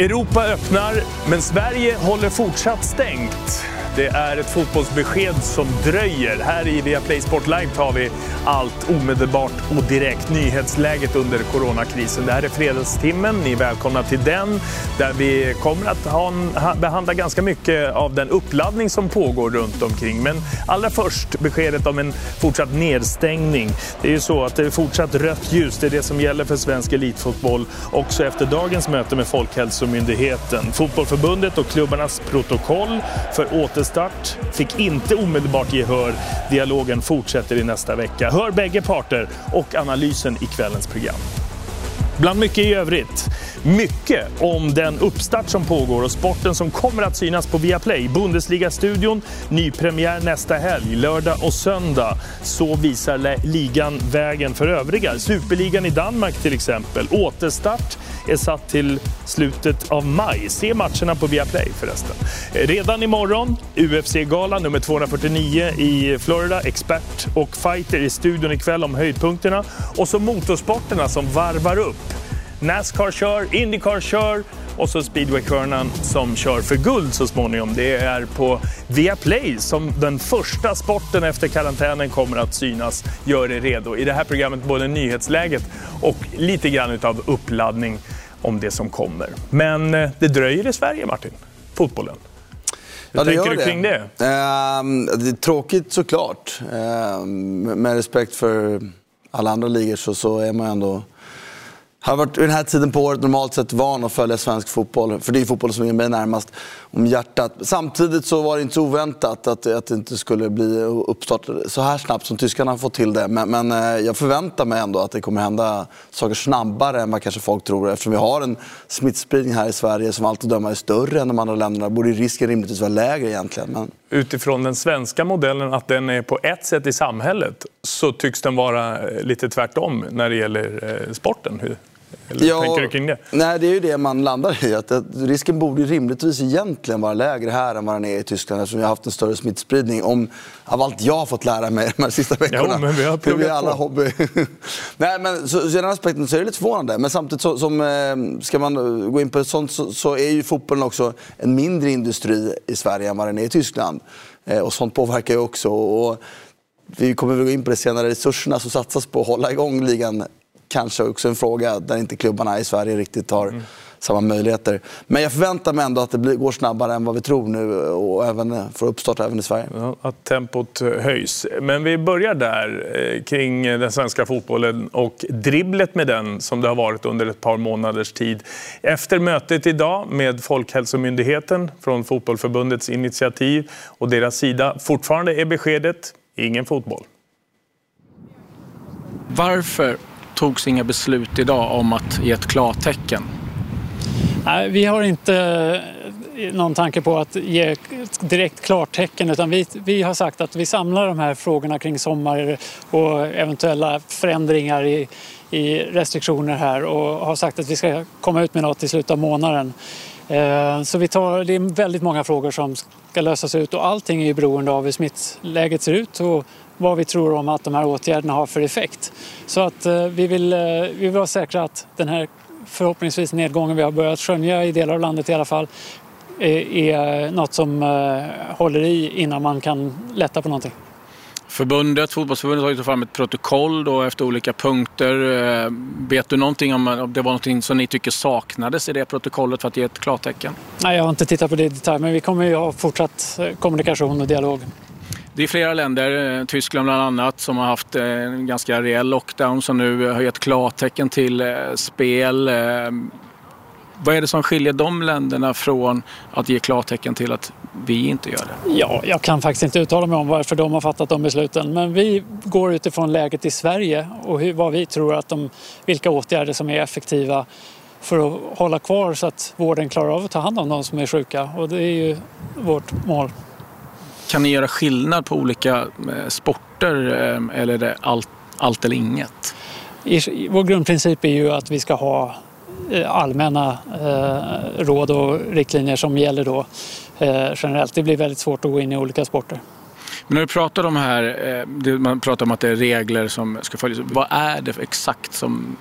Europa öppnar, men Sverige håller fortsatt stängt. Det är ett fotbollsbesked som dröjer. Här i Viaplay Sport Live tar vi allt omedelbart och direkt. Nyhetsläget under coronakrisen. Det här är Fredagstimmen. Ni är välkomna till den där vi kommer att ha en, behandla ganska mycket av den uppladdning som pågår runt omkring. Men allra först beskedet om en fortsatt nedstängning. Det är ju så att det är fortsatt rött ljus. Det är det som gäller för svensk elitfotboll också efter dagens möte med Folkhälsomyndigheten. Fotbollförbundet och klubbarnas protokoll för åter återstart. Fick inte omedelbart gehör. Dialogen fortsätter i nästa vecka. Hör bägge parter och analysen i kvällens program. Bland mycket i övrigt. Mycket om den uppstart som pågår och sporten som kommer att synas på Viaplay. Bundesliga-studion, nypremiär nästa helg, lördag och söndag. Så visar ligan vägen för övriga. Superligan i Danmark till exempel. Återstart är satt till slutet av maj. Se matcherna på Viaplay förresten. Eh, redan imorgon, UFC-gala nummer 249 i Florida. Expert och fighter i studion ikväll om höjdpunkterna. Och så motorsporterna som varvar upp. Nascar kör, Indycar kör och så speedwaykörnan som kör för guld så småningom. Det är på Viaplay som den första sporten efter karantänen kommer att synas. Gör er redo. I det här programmet både nyhetsläget och lite grann av uppladdning om det som kommer. Men eh, det dröjer i Sverige, Martin. Fotbollen. Hur ja, tänker du kring det? det? Uh, det är tråkigt såklart. Uh, med respekt för alla andra ligor så, så är man ändå har varit vid den här tiden på året normalt sett van att följa svensk fotboll. För det är fotboll som är mig närmast om hjärtat. Samtidigt så var det inte så oväntat att, att det inte skulle bli uppstart så här snabbt som tyskarna har fått till det. Men, men eh, jag förväntar mig ändå att det kommer hända saker snabbare än vad kanske folk tror. Eftersom vi har en smittspridning här i Sverige som alltid dömer är större än de andra länderna borde risken rimligtvis vara lägre egentligen. Men... Utifrån den svenska modellen, att den är på ett sätt i samhället, så tycks den vara eh, lite tvärtom när det gäller eh, sporten. Eller ja, tänker du kring det? Nej, det är ju det man landar i. Att, risken borde rimligtvis egentligen vara lägre här än vad den är i Tyskland eftersom vi har haft en större smittspridning. Om, av allt jag har fått lära mig de här sista veckorna. Ja, men vi har pluggat vi alla hobby. Nej, men så, så den aspekten så är det lite förvånande. Men samtidigt, så, som, eh, ska man gå in på sånt så, så, är ju fotbollen också en mindre industri i Sverige än vad den är i Tyskland. Eh, och sånt påverkar ju också. Och, vi kommer väl gå in på det senare, resurserna som satsas på att hålla igång ligan kanske också en fråga där inte klubbarna i Sverige riktigt har mm. samma möjligheter. Men jag förväntar mig ändå att det går snabbare än vad vi tror nu och även får uppstart även i Sverige. Ja, att tempot höjs. Men vi börjar där eh, kring den svenska fotbollen och dribblet med den som det har varit under ett par månaders tid. Efter mötet idag med Folkhälsomyndigheten från Fotbollförbundets initiativ och deras sida fortfarande är beskedet ingen fotboll. Varför togs inga beslut idag om att ge ett klartecken? Nej, vi har inte eh, någon tanke på att ge ett direkt klartecken utan vi, vi har sagt att vi samlar de här frågorna kring sommar och eventuella förändringar i, i restriktioner här och har sagt att vi ska komma ut med något i slutet av månaden. Eh, så vi tar, det är väldigt många frågor som ska lösas ut och allting är ju beroende av hur smittläget ser ut och vad vi tror om att de här åtgärderna har för effekt. Så att eh, vi vill, eh, vi vill vara säkra att den här förhoppningsvis nedgången vi har börjat skönja i delar av landet i alla fall är något som håller i innan man kan lätta på någonting. Förbundet, fotbollsförbundet har tagit fram ett protokoll då efter olika punkter. Vet du någonting om det var någonting som ni tycker saknades i det protokollet för att ge ett klartecken? Nej, jag har inte tittat på det i detalj, men vi kommer ju ha fortsatt kommunikation och dialog. Det är flera länder, eh, Tyskland bland annat, som har haft eh, en ganska rejäl lockdown som nu har gett klartecken till eh, spel. Vad är det som skiljer de länderna från att ge klartecken till att vi inte gör det? Ja, jag kan faktiskt inte uttala mig om varför de har fattat de besluten. Men vi går utifrån läget i Sverige och hur, vad vi tror att de, vilka åtgärder som är effektiva för att hålla kvar så att vården klarar av att ta hand om de som är sjuka. Och det är ju vårt mål. Kan ni göra skillnad på olika eh, sporter eh, eller är det allt, allt eller inget? Vår grundprincip är ju att vi ska ha eh, allmänna råd och riktlinjer som gäller då generellt. Det blir väldigt svårt att gå in i olika sporter. Men när du pratar om här, man pratar om att det är regler som ska följas. Vad är det exakt som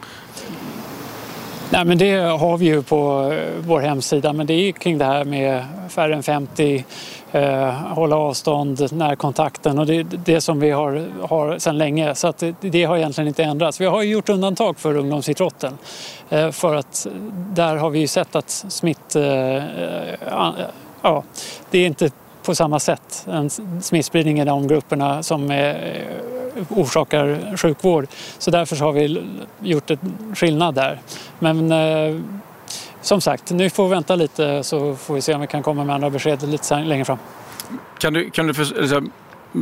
Nej, men det har vi ju på eh, vår hemsida, men det är kring det här med färre än 50, eh, hålla avstånd, närkontakten och det är det som vi har, har sedan länge. Så att det, det, har egentligen inte ändrats. Vi har ju gjort undantag för ungdomsidrotten eh, för att där har vi ju sett att smitt... Eh, eh ja, det är inte på samma sätt en smittspridning i de grupperna som är, eh, orsakar sjukvård. Så därför har vi gjort en skillnad där. Men eh, som sagt, nu får vi vänta lite så får vi se om vi kan komma med andra besked lite längre fram. Kan du, kan du för, alltså,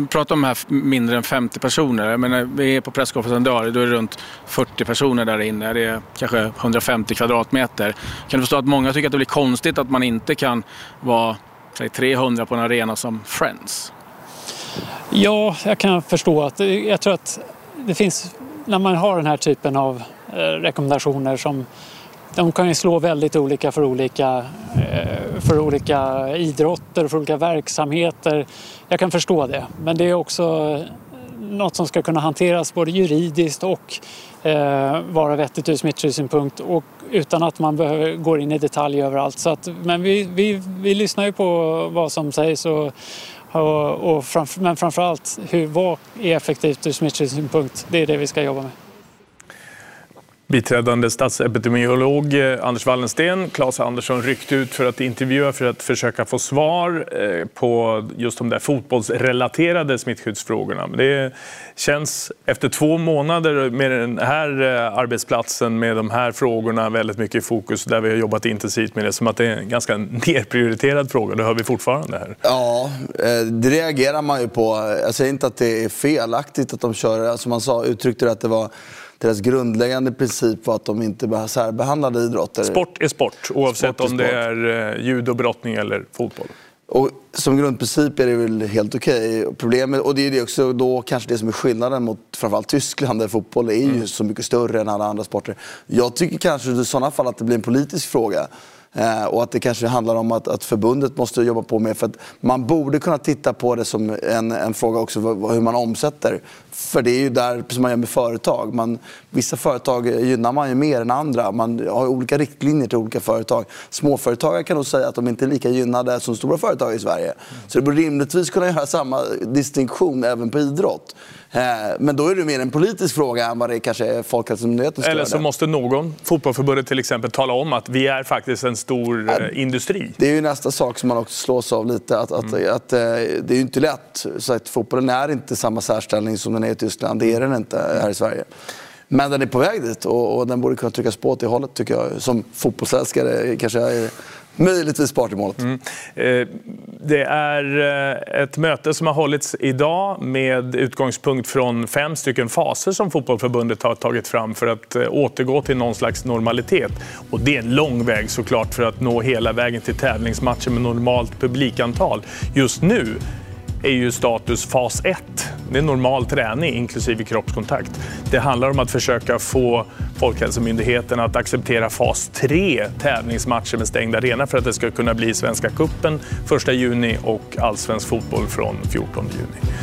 prata om här mindre än 50 personer? Jag menar, vi är på presskonferensen idag, då är det runt 40 personer där inne. Det är kanske 150 kvadratmeter. Kan du förstå att många tycker att det blir konstigt att man inte kan vara säg 300 på en arena som Friends? Ja, jag kan förstå att jag tror att det finns, när man har den här typen av eh, rekommendationer som de kan ju slå väldigt olika för olika, eh, för olika idrotter, för olika verksamheter. Jag kan förstå det, men det är också eh, något som ska kunna hanteras både juridiskt och eh, vara vettigt ur smittskyddssynpunkt och utan att man behöver, går in i detalj överallt. Så att, men vi, vi, vi lyssnar ju på vad som sägs och, och, och framför, men framförallt hur, vad är effektivt ur smittskyddssynpunkt? Det är det vi ska jobba med. Biträdande statsepidemiolog eh, Anders Wallensten, Claes Andersson ryckte ut för att intervjua för att försöka få svar eh, på just de där fotbollsrelaterade smittskyddsfrågorna. Men det känns efter två månader med den här eh, arbetsplatsen med de här frågorna väldigt mycket i fokus där vi har jobbat intensivt med det som att det är en ganska nerprioriterad fråga. Det hör vi fortfarande här. Ja, det reagerar man ju på. Jag säger inte att det är felaktigt att de kör, alltså man sa, uttryckte det att det var deras grundläggande princip var att de inte särbehandlade idrotter. Sport är sport, oavsett sport är om det är eh, judo, brottning eller fotboll. Och som grundprincip är det väl helt okej. Okay. Problemet, och det är också då kanske det som är skillnaden mot framförallt Tyskland där fotboll är ju mm. så mycket större än alla andra sporter. Jag tycker kanske i sådana fall att det blir en politisk fråga. Eh, och att det kanske handlar om att, att förbundet måste jobba på mer. För att man borde kunna titta på det som en, en fråga också hur man omsätter. För det är ju där, som man gör med företag. Man, vissa företag gynnar man ju mer än andra. Man har olika riktlinjer till olika företag. Småföretagare kan nog säga att de inte är lika gynnade som stora företag i Sverige. Så det borde rimligtvis kunna göra samma distinktion även på idrott. Eh, men då är det mer en politisk fråga än vad det kanske är Folkhälsomyndigheten Eller så måste någon, fotbollförbundet till exempel, tala om att vi är faktiskt en stor ja, eh, industri. Det är ju nästa sak som man också slås av lite. Att, att, mm. att, eh, det är ju inte lätt. Så att fotbollen är inte samma särställning som den är i Tyskland. Det är den inte här i Sverige. Men den är på väg dit och, och den borde kunna tryckas på åt det hållet tycker jag. Som fotbollsälskare kanske jag är Möjligtvis partymålet. Mm. Eh, det är eh, ett möte som har hållits idag med utgångspunkt från fem stycken faser som Fotbollförbundet har tagit fram för att eh, återgå till någon slags normalitet. Och det är en lång väg såklart för att nå hela vägen till tävlingsmatcher med normalt publikantal. Just nu är ju status fas 1. Det är normal träning inklusive kroppskontakt. Det handlar om att försöka få Folkhälsomyndigheten att acceptera fas 3, tävlingsmatcher med stängd arena för att det ska kunna bli Svenska Kuppen 1 juni och allsvensk fotboll från 14 juni.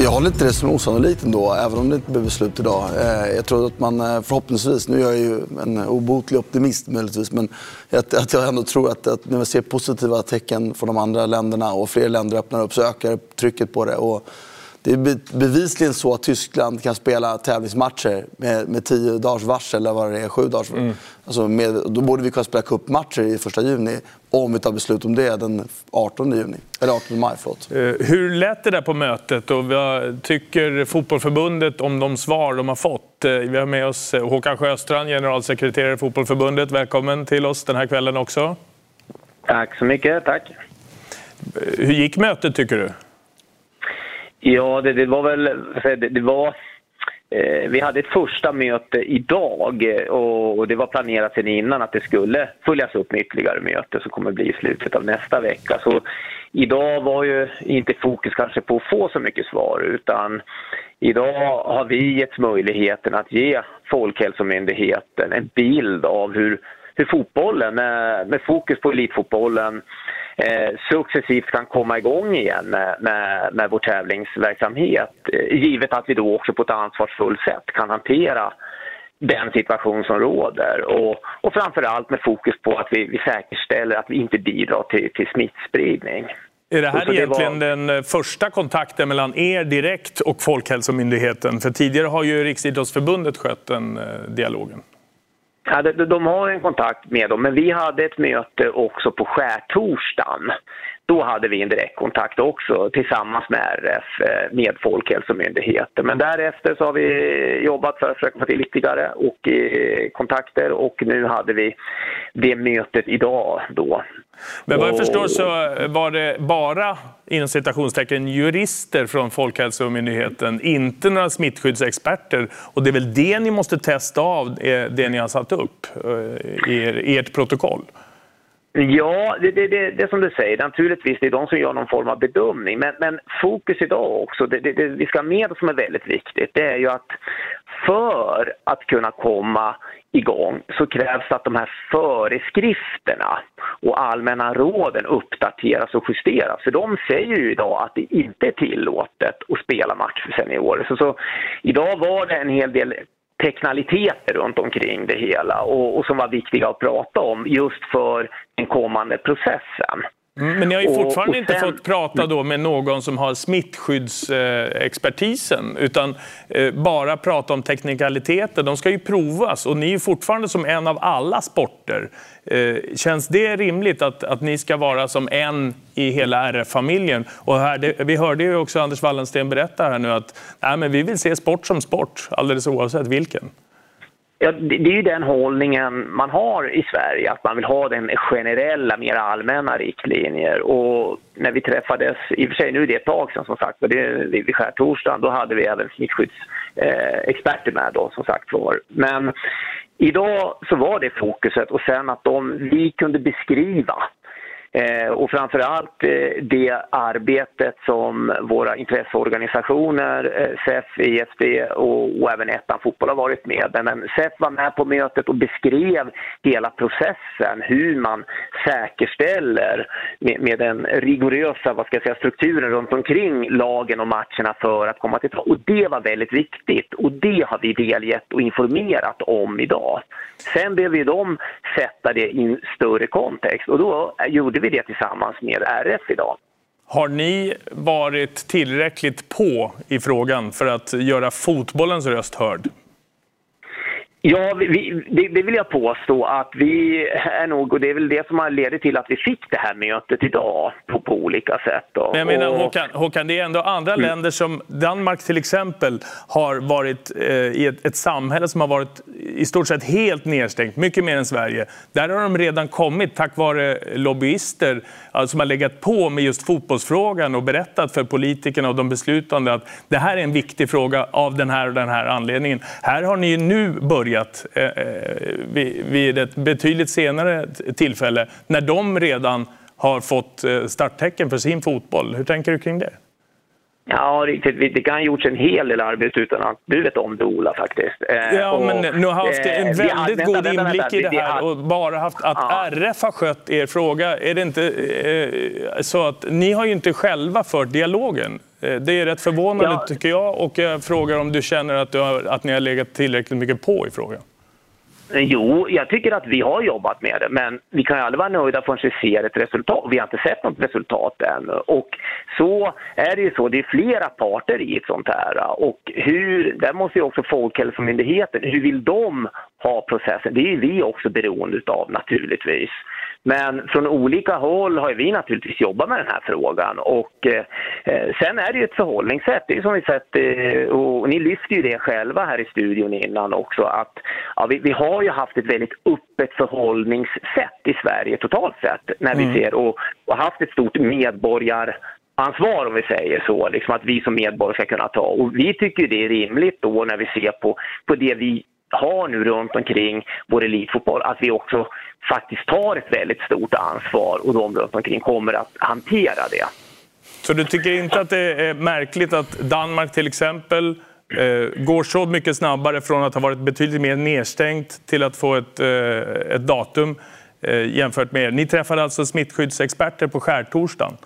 Jag håller inte det som osannolikt ändå, även om det inte blir beslut idag. Eh, jag tror att man eh, förhoppningsvis, nu är jag ju en obotlig optimist möjligtvis, men att jag ändå tror att, att när vi ser positiva tecken från de andra länderna och fler länder öppnar upp så ökar trycket på det. Och det är bevisligen så att Tyskland kan spela tävlingsmatcher med, med tio dagars varsel, eller vad det är, sju dagars mm. alltså med, Då borde vi kunna spela cupmatcher i första juni om vi tar beslut om det den 18 juni. Eller 18 maj, förlåt. Eh, hur lät det där på mötet och vad tycker Fotbollförbundet om de svar de har fått? Eh, vi har med oss eh, Håkan Sjöstrand, generalsekreterare i Fotbollförbundet. Välkommen till oss den här kvällen också. Tack så mycket, tack. Hur gick mötet tycker du? Ja, det, det var väl... Det, det var, eh, vi hade ett första möte idag eh, och, och, det var planerat sedan innan att det skulle följas upp med ytterligare möte som kommer bli i slutet av nästa vecka. Så idag var ju inte fokus kanske på att få så mycket svar utan idag har vi getts möjligheten att ge Folkhälsomyndigheten en bild av hur, hur fotbollen med, med fokus på elitfotbollen eh, successivt kan komma igång igen med, med, med vår tävlingsverksamhet. Eh, givet att vi då också på ett ansvarsfullt sätt kan hantera den situation som råder och, och framför allt med fokus på att vi, vi säkerställer att vi inte bidrar till, till smittspridning. Är det här egentligen var... den första kontakten mellan er direkt och Folkhälsomyndigheten? För tidigare har ju Riksidrottsförbundet skött den dialogen. Ja, de, de har en kontakt med dem, men vi hade ett möte också på skärtorsdagen. Då hade vi en direktkontakt också tillsammans med RF, eh, med Folkhälsomyndigheten. Men därefter så har vi jobbat för att försöka få till ytterligare och, eh, kontakter och nu hade vi det mötet idag då. Men vad jag förstår så var det bara inom citationstecken jurister från Folkhälsomyndigheten, inte några smittskyddsexperter. Och det är väl det ni måste testa av, eh, det ni har satt upp i ert protokoll? Ja, det, det, det, det som du säger, naturligtvis det är de som gör någon form av bedömning. Men, men fokus idag också, det, det, vi ska ha med som är väldigt viktigt, det är ju att för att kunna komma igång så krävs att de här föreskrifterna och allmänna råden uppdateras och justeras. För de säger ju idag att det inte är tillåtet att spela match för seniorer. Så, så idag var det en hel del teknaliteter runt omkring det hela och, och, som var viktiga att prata om just för den kommande processen. Mm, men ni har ju fortfarande och, och sen... inte fått prata då med någon som har smittskyddsexpertisen utan eh, bara prata om teknikaliteter. De ska ju provas och ni är fortfarande som en av alla sporter. Eh, känns det rimligt att, att ni ska vara som en i hela RF-familjen? Och här, det, vi hörde ju också Anders Wallensten berätta här nu att nej, men vi vill se sport som sport alldeles oavsett vilken. Ja, det är ju den hållningen man har i Sverige, att man vill ha den generella, mer allmänna riktlinjer. Och när vi träffades, i och för sig nu är det ett tag sedan som sagt, det vid skärtorsdagen, då hade vi även smittskyddsexperter eh, med då som sagt var. Men idag så var det fokuset och sen att de, vi kunde beskriva Eh, och framförallt eh, det arbetet som våra intresseorganisationer, eh, SEF, IFD och, och även Ettan Fotboll har varit med. Men SEF var med på mötet och beskrev hela processen, hur man säkerställer med, med den rigorösa vad ska jag säga, strukturen runt omkring lagen och matcherna för att komma till Och det var väldigt viktigt och det har vi delgett och informerat om idag. Sen behöver de sätta det i en större kontext och då eh, gjorde vi det tillsammans med RF idag. Har ni varit tillräckligt på i frågan för att göra fotbollens röst hörd? Ja, vi, det, det, vill jag påstå att vi är nog, och det är väl det som har ledit till att vi fick det här mötet idag på, på olika sätt. Då. Men jag menar Håkan, Håkan, det är ändå andra mm. länder som Danmark till exempel har varit eh, i ett, ett, samhälle som har varit i stort sett helt nedstängt, mycket mer än Sverige. Där har de redan kommit tack vare lobbyister alltså, som har legat på med just fotbollsfrågan och berättat för politikerna och de beslutande att det här är en viktig fråga av den här och den här anledningen. Här har ni ju nu börjat börjat eh, eh vid ett betydligt senare tillfälle när de redan har fått eh, starttecken för sin fotboll. Hur tänker du kring det? Ja, riktigt. Det kan ha gjorts en hel del arbete utan att du vet om det, Ola, faktiskt. Eh, ja, och, men nu har haft en väldigt god vänta, inblick vänta, i det här och bara haft att ja. RF har skött er fråga. Är det inte eh, så att ni har ju inte själva fört dialogen? Det är rätt förvånande ja. tycker jag och jag frågar om du känner att, du har, att ni har legat tillräckligt mycket på i frågan. Eh, jo, jag tycker att vi har jobbat med det, men vi kan ju aldrig vara nöjda förrän vi ser ett resultat. Vi har inte sett något resultat än. Och så är det ju så, det är flera parter i ett sånt här. Och hur, där måste ju också Folkhälsomyndigheten, hur vill de ha processen? Det är ju vi också beroende av naturligtvis. Men från olika håll har vi naturligtvis jobbat med den här frågan och eh, sen är det ju ett förhållningssätt. Det är som vi sett, eh, och ni lyfter ju det själva här i studion innan också, att ja, vi, vi, har ju haft ett väldigt öppet förhållningssätt i Sverige totalt sett när vi mm. ser och, och haft ett stort medborgar ansvar om vi säger så, liksom att vi som medborgare ska kunna ta. Och vi tycker det är rimligt då när vi ser på, på det vi har nu runt omkring vår elitfotboll, att vi också faktiskt tar ett väldigt stort ansvar och de runt omkring kommer att hantera det. Så du tycker inte att det är märkligt att Danmark till exempel eh, går så mycket snabbare från att ha varit betydligt mer nedstängt till att få ett, eh, ett datum eh, jämfört med er? Ni träffade alltså smittskyddsexperter på skärtorsdagen.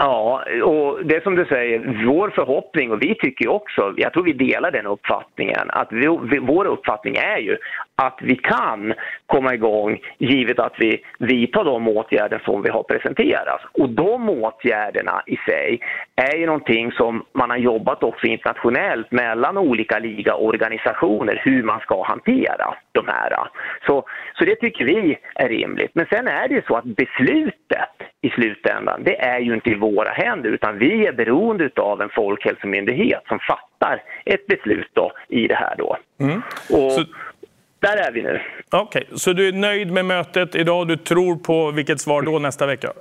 Ja, och det som du säger, vår förhoppning och vi tycker också, jag tror vi delar den uppfattningen, att vi, vår uppfattning är ju att vi kan komma igång givet att vi vidtar de åtgärder som vi har presenterat. Och de åtgärderna i sig är ju någonting som man har jobbat också internationellt mellan olika ligaorganisationer hur man ska hantera de här. Så, så det tycker vi är rimligt. Men sen är det ju så att beslutet i slutändan, det är ju inte i våra händer utan vi är beroende av en folkhälsomyndighet som fattar ett beslut då, i det här då. Mm. Och, så... Där är vi nu. Okej, okay. så du är nöjd med mötet idag? Du tror på vilket svar då nästa vecka?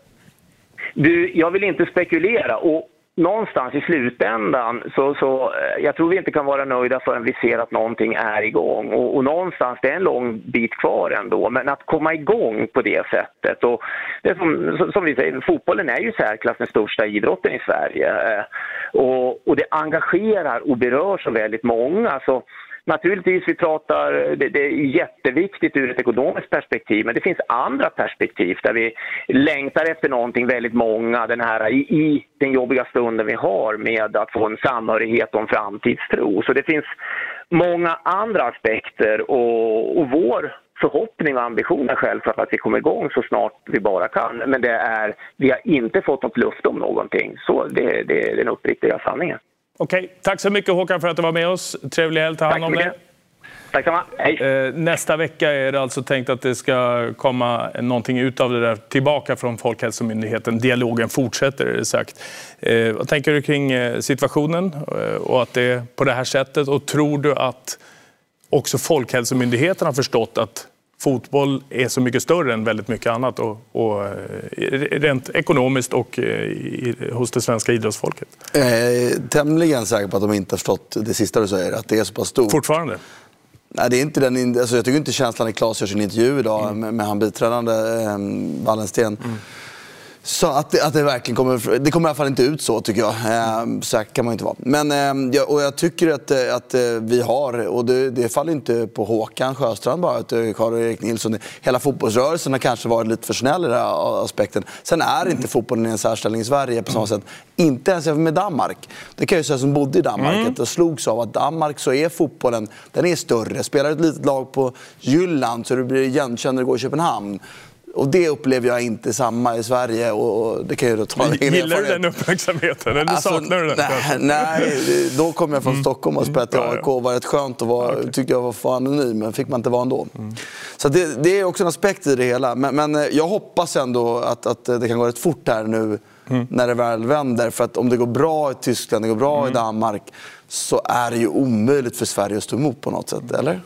Du, jag vill inte spekulera. Och någonstans i slutändan så, så eh, jag tror vi inte kan vara nöjda förrän vi ser att någonting är igång. Och, och någonstans, det är en lång bit kvar ändå, men att komma igång på det sättet. Och det som, som vi säger, fotbollen är ju särklass den största idrotten i Sverige. Eh, och, och det engagerar och berör så väldigt många. Så Naturligtvis, vi pratar, det, det, är jätteviktigt ur ett ekonomiskt perspektiv, men det finns andra perspektiv där vi längtar efter någonting väldigt många den här, i, i den jobbiga stunden vi har med att få en samhörighet och en framtidstro. Så det finns många andra aspekter och, och vår förhoppning och ambition är självklart att vi kommer igång så snart vi bara kan. Men det är, vi har inte fått något löfte om någonting. Så det, det är den uppriktiga sanningen. Okej, tack så mycket Håkan för att du var med oss. Trevlig helg, ta hand om dig. Tack samma. Hej. Eh, nästa vecka är det alltså tänkt att det ska komma någonting ut av det där tillbaka från Folkhälsomyndigheten. Dialogen fortsätter är det sagt. Eh, vad tänker du kring eh, situationen och att det är på det här sättet? Och tror du att också Folkhälsomyndigheten har förstått att fotboll är så mycket större än väldigt mycket annat och, och eh, rent ekonomiskt och eh, i, hos det svenska idrottsfolket? Eh, tämligen säker på att de inte har förstått det sista du säger, att det är så pass stort. Fortfarande? Nej, det är inte den, alltså jag tycker inte känslan är Klas gör sin intervju idag mm. med, med han biträdande eh, Wallensten. Mm så att det, att det verkligen kommer, det kommer i alla fall inte ut så tycker jag. Eh, så kan man inte vara. Men, eh, jag, och jag tycker att, eh, att eh, vi har, och det, det faller inte på Håkan Sjöstrand bara, eh, Karl-Erik Nilsson, hela fotbollsrörelsen har kanske varit lite för snäll i den här aspekten. Sen är inte fotbollen i en särställning i Sverige på samma sätt. Inte ens med Danmark. Det kan jag säga som bodde i Danmark, mm. att jag slogs av att Danmark så är fotbollen, den är större. Spelar ett litet lag på Jylland så du blir igenkänd när du går i Köpenhamn. Och det upplever jag inte samma i Sverige. Och det kan jag ta Gillar du den uppmärksamheten eller alltså, saknar du den? Nej, nej, då kom jag från mm. Stockholm och spelade till AIK. Det var rätt skönt att vara, okay. tyckte jag var för anonym, men fick man inte vara ändå. Mm. Så det, det, är också en aspekt i det hela. Men, men, eh, jag hoppas ändå att, att det kan gå rätt fort här nu mm. när det väl vänder. För att om det går bra i Tyskland, det går bra i mm. Danmark så är det ju omöjligt för Sverige att stå emot på något sätt, eller?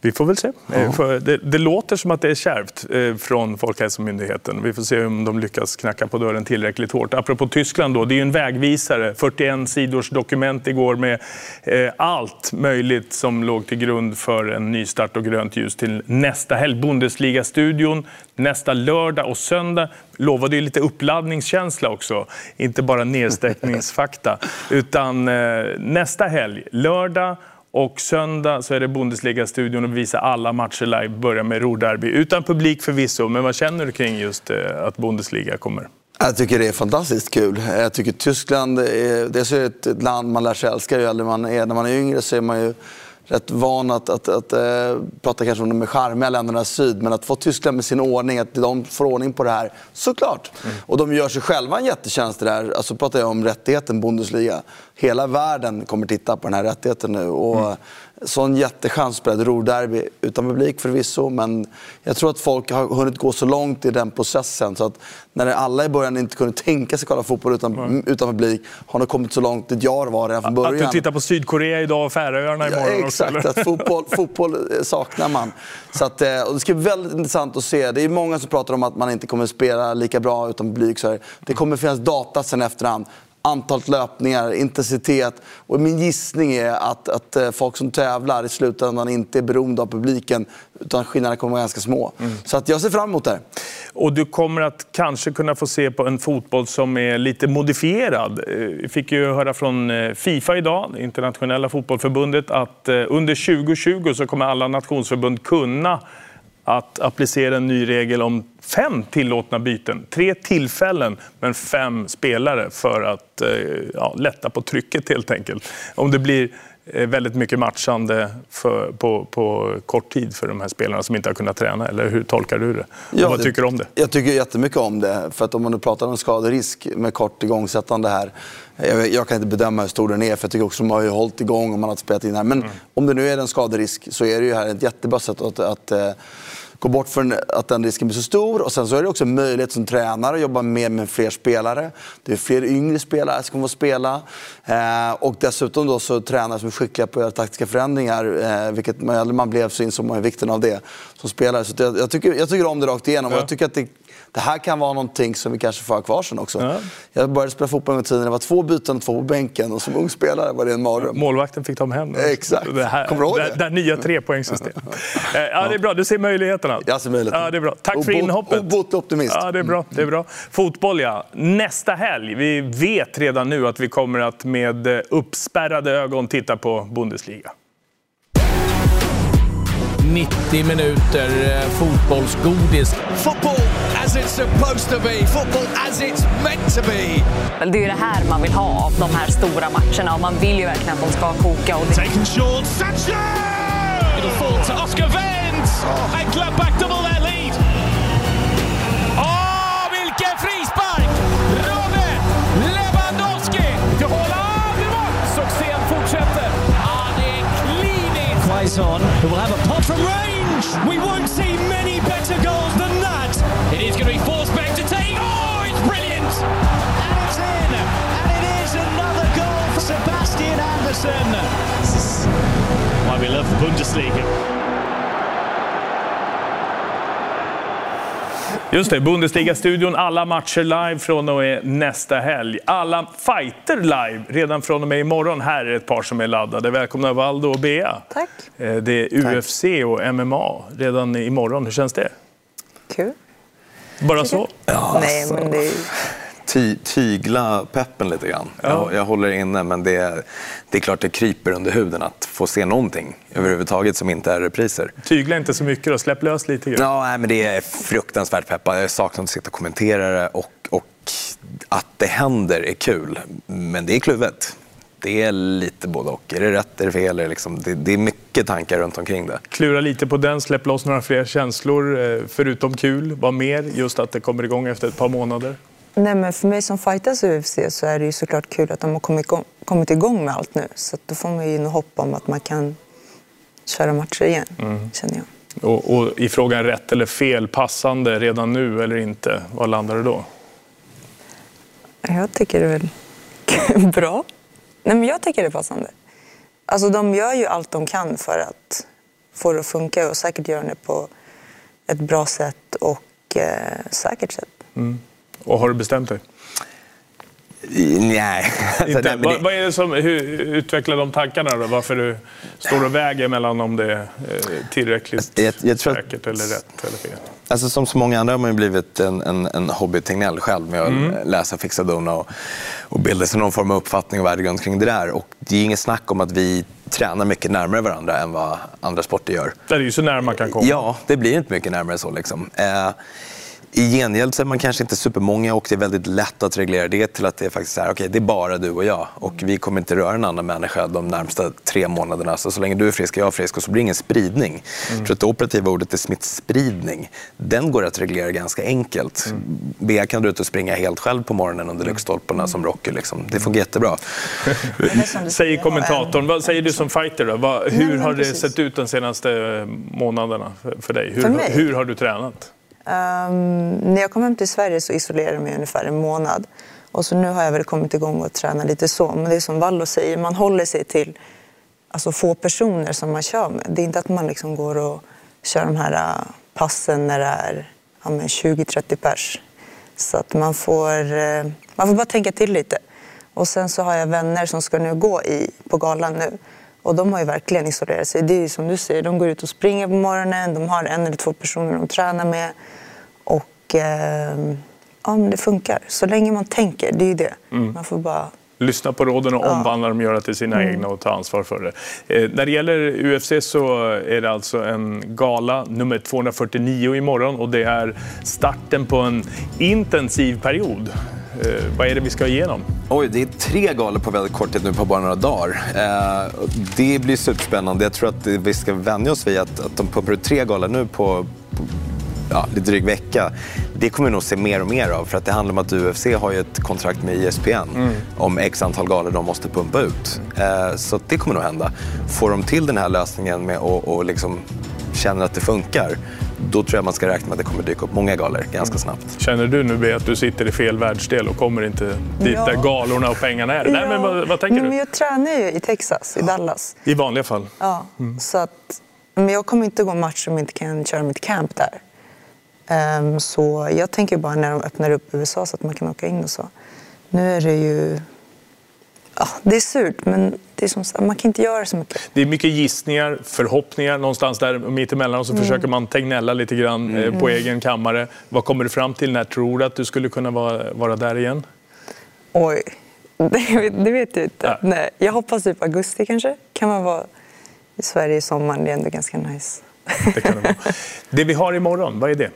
Vi får väl se. Ja. Det, det, låter som att det är kärvt eh, från Folkhälsomyndigheten. Vi får se om de lyckas knacka på dörren tillräckligt hårt. Apropå Tyskland, då, det är ju en vägvisare. 41 sidors dokument igår med eh, allt möjligt som låg till grund för en nystart och grönt ljus till nästa helg. Bundesliga-studion nästa lördag och söndag lovade ju lite uppladdningskänsla också. Inte bara nedstäckningsfakta. Utan eh, nästa helg, lördag och söndag så är det Bundesliga-studion och visar alla matcher live. Börjar med Ruhrderby. Utan publik förvisso, men vad känner du kring just eh, att Bundesliga kommer? Jag tycker det är fantastiskt kul. Jag tycker Tyskland är, det är ett land man lär sig älska ju äldre man är. När man är yngre så är man ju rätt van att, att, att, äh, prata kanske om de charmiga länderna i syd, men att få Tyskland med sin ordning, att de får ordning på det här, såklart. Mm. Och de gör sig själva en jättetjänst där. Alltså pratar jag om rättigheten Bundesliga. Hela världen kommer titta på den här rättigheten nu. Och, mm sån jättechans spela ett Ruhrderby utan publik förvisso. Men jag tror att folk har hunnit gå så långt i den processen så att när alla i början inte kunde tänka sig kolla fotboll utan, mm. utan publik har det kommit så långt dit jag var redan från början. Att du tittar på Sydkorea idag och Färöarna imorgon ja, Exakt, också, att fotboll, fotboll eh, saknar man. Så att, eh, och det ska bli väldigt intressant att se. Det är många som pratar om att man inte kommer spela lika bra utan publik. Så här. Det kommer finnas data sen efterhand antalet löpningar, intensitet. Och min gissning är att, att eh, folk som tävlar i slutändan inte är beroende av publiken utan skillnaderna kommer vara ganska små. Mm. Så att jag ser fram emot det. Och du kommer att kanske kunna få se på en fotboll som är lite modifierad. Eh, vi fick ju höra från eh, Fifa idag, internationella fotbollförbundet, att under 2020 så kommer alla nationsförbund kunna att applicera en ny regel om fem tillåtna byten. Tre tillfällen, men fem spelare för att eh, ja, lätta på trycket helt enkelt. Om det blir eh, väldigt mycket matchande för, på, på kort tid för de här spelarna som inte har kunnat träna. Eller hur tolkar du det? Ja, vad tycker du om det? Jag tycker jättemycket om det. För att om man nu pratar om skaderisk med kort igångsättande här. Jag, jag, kan inte bedöma hur stor den är, för jag tycker också att man har hållit igång och man har spelat in här. Men mm. om det nu är en skaderisk så är det ju här ett jättebra sätt att, att, att gå bort från att den risken blir så stor. Och sen så är det också en möjlighet som tränare att jobba mer med fler spelare. Det är fler yngre spelare som kommer att spela. Eh, och dessutom då så tränare som är skickliga på att göra taktiska förändringar. Eh, vilket man, man blev så insåg man vikten av det som spelare. Så jag, jag, tycker, jag tycker om det rakt igenom. Ja. Jag tycker att det det här kan vara någonting som vi kanske får ha kvar sen också. Ja. Jag började spela fotboll med tiden, det var två byten och två på bänken och som ung spelare var det en mardröm. Målvakten fick ta hem den. Exakt. Det här, Kommer du ihåg det? Det, det nya trepoängssystem. Eh, ja, det är bra. Du ser möjligheterna. Jag ser möjligheterna. Ja, det är bra. Tack för inhoppet. Obot optimist. Ja, det är bra. Det är bra. Fotboll, ja. Nästa helg. Vi vet redan nu att vi kommer att med uppspärrade ögon titta på Bundesliga. 90 minuter eh, fotbollsgodis. Football as it's supposed to be. Football as it's meant to be. Det är ju det här man vill ha av de här stora matcherna och man vill ju verkligen att de ska koka. Och det... Taken short, Sancho! It'll fall to Oscar Wendt! Oh. And Gladbach double their lead. Åh, oh, vilken frispark! Robert Lewandowski till Haaland! Succén fortsätter. Ah, det är kliniskt! Quaison, who will have a from range! We won't see many better goals than that! It is going to be Forsberg to take. Oh, it's brilliant! And it's in! And it is another goal for Sebastian Anderson. Why we love the Bundesliga. Just det, Bundesliga-studion, alla matcher live från och med nästa helg. Alla fighter live redan från och med imorgon. Här är ett par som är laddade. Välkomna Valdo och Bea. Tack. Eh, det är UFC och MMA redan imorgon. Hur känns det? Kul. Bara så? Ja, Nej, men det är ty, tygla peppen lite grann. Ja. Jag, jag, håller inne, men det är, det är klart det kryper under huden att få se någonting överhuvudtaget som inte är repriser. Tygla inte så mycket då, släpp lös lite grann. Ja, nej, men det är fruktansvärt peppad. Jag saknar att sitta och kommentera det och, och att det händer är kul. Men det är kluvet. Det är lite både och. Är det rätt, är det fel? Är det, liksom, det, det, är mycket tankar runt omkring det. Klura lite på den, släpp loss några fler känslor. Eh, förutom kul, vad mer? Just att det kommer igång efter ett par månader. Nej, men för mig som fightas i UFC så är det ju såklart kul att de har kommit igång, kommit igång med allt nu. Så då får man ju hopp om att man kan köra matcher igen, mm. känner jag. Och, och i frågan rätt eller fel, passande redan nu eller inte, vad landar du då? Jag tycker det är väl bra. Nej, men jag tycker det är passande. Alltså, de gör ju allt de kan för att få det att funka och säkert gör de det på ett bra sätt och eh, säkert sätt. Mm. Och har du bestämt dig? Nej. Inte. Nej det... vad, är det som, hur utvecklar de tankarna då? Varför du står och väger mellan om det är eh, tillräckligt jag, jag säkert eller rätt eller fel? Alltså, som så många andra har man ju blivit en, en, en hobby Tegnell själv med att mm. läsa, fixa, dona och, och bilda sig någon form av uppfattning och värdegrund kring det där. Och det är inget snack om att vi tränar mycket närmare varandra än vad andra sporter gör. Det är ju så nära man kan komma. Ja, det blir inte mycket närmare så. Liksom. Eh, i gengäld så är man kanske inte supermånga och det är väldigt lätt att reglera det till att det är faktiskt är, okay, det är bara du och jag och vi kommer inte röra en annan människa de närmsta tre månaderna. Så, så länge du är frisk är jag frisk och så blir det ingen spridning. Mm. Jag tror att det operativa ordet är smittspridning. Den går att reglera ganska enkelt. Mm. Bea kan du ut och springa helt själv på morgonen under mm. lyktstolparna som Rocky. Liksom. Det funkar jättebra. säger kommentatorn. Vad säger du som fighter? Då? Hur har det sett ut de senaste månaderna för, dig? Hur, hur har du tränat? Um, när jag kom hem till Sverige så isolerade jag mig ungefär en månad. Och så nu har jag väl kommit igång och träna lite så. Men det är som Vallo säger, man håller sig till alltså, få personer som man kör med. Det är inte att man liksom går och kör de här uh, passen när det är ja, 20-30 pers. Så att man får, uh, man får bara tänka till lite. Och sen så har jag vänner som ska nu gå i, på galan nu. Och de har ju verkligen isolerat sig. Det är ju som du säger, de går ut och springer på morgonen, de har en eller två personer de tränar med. Och eh, ja, men det funkar. Så länge man tänker, det är ju det. Mm. Man får bara lyssna på råden och Ja. omvandla dem, göra till sina Mm. egna och ta ansvar för det. Eh, när det gäller UFC så är det alltså en gala, nummer 249 imorgon och det är starten på en intensiv period. Eh, vad är det vi ska igenom? Oj, det är tre galor på väldigt kort tid nu på bara några dagar. Eh, det blir superspännande. Jag tror att vi ska vänja oss vid att, att de pumpar ut tre galor nu på, på ja, lite dryg vecka. Det kommer vi nog se mer och mer av för att det handlar om att UFC har ju ett kontrakt med E ESPN Mm. om x antal galor de måste pumpa ut. Eh, så det kommer nog hända. Får de till den här lösningen med att och liksom känner att det funkar, då tror jag man ska räkna med att det kommer dyka upp många galor ganska snabbt. Känner du nu Bea, att du sitter i fel världsdel och kommer inte dit Ja. där galorna och pengarna är? Nej, men vad, vad tänker Nej, du? Men jag tränar ju i Texas, i Dallas. I vanliga fall? Ja, Mm. så att, men jag kommer inte gå match om jag inte kan köra mitt camp där. Ehm, så jag tänker bara när de öppnar upp USA så att man kan åka in och så. Nu är det ju... Ja, det är surt, men det är som, man kan inte göra så mycket. Det är mycket gissningar, förhoppningar någonstans där mittemellan och så Mm. försöker man tegnella lite grann eh, på Mm. egen kammare. Vad kommer du fram till? När tror du att du skulle kunna vara, vara där igen? Oj, det vet, det vet jag inte. Nej, jag hoppas typ augusti kanske. Kan man vara i Sverige i sommaren, det är ändå ganska nice. Det vi har imorgon, vad är det?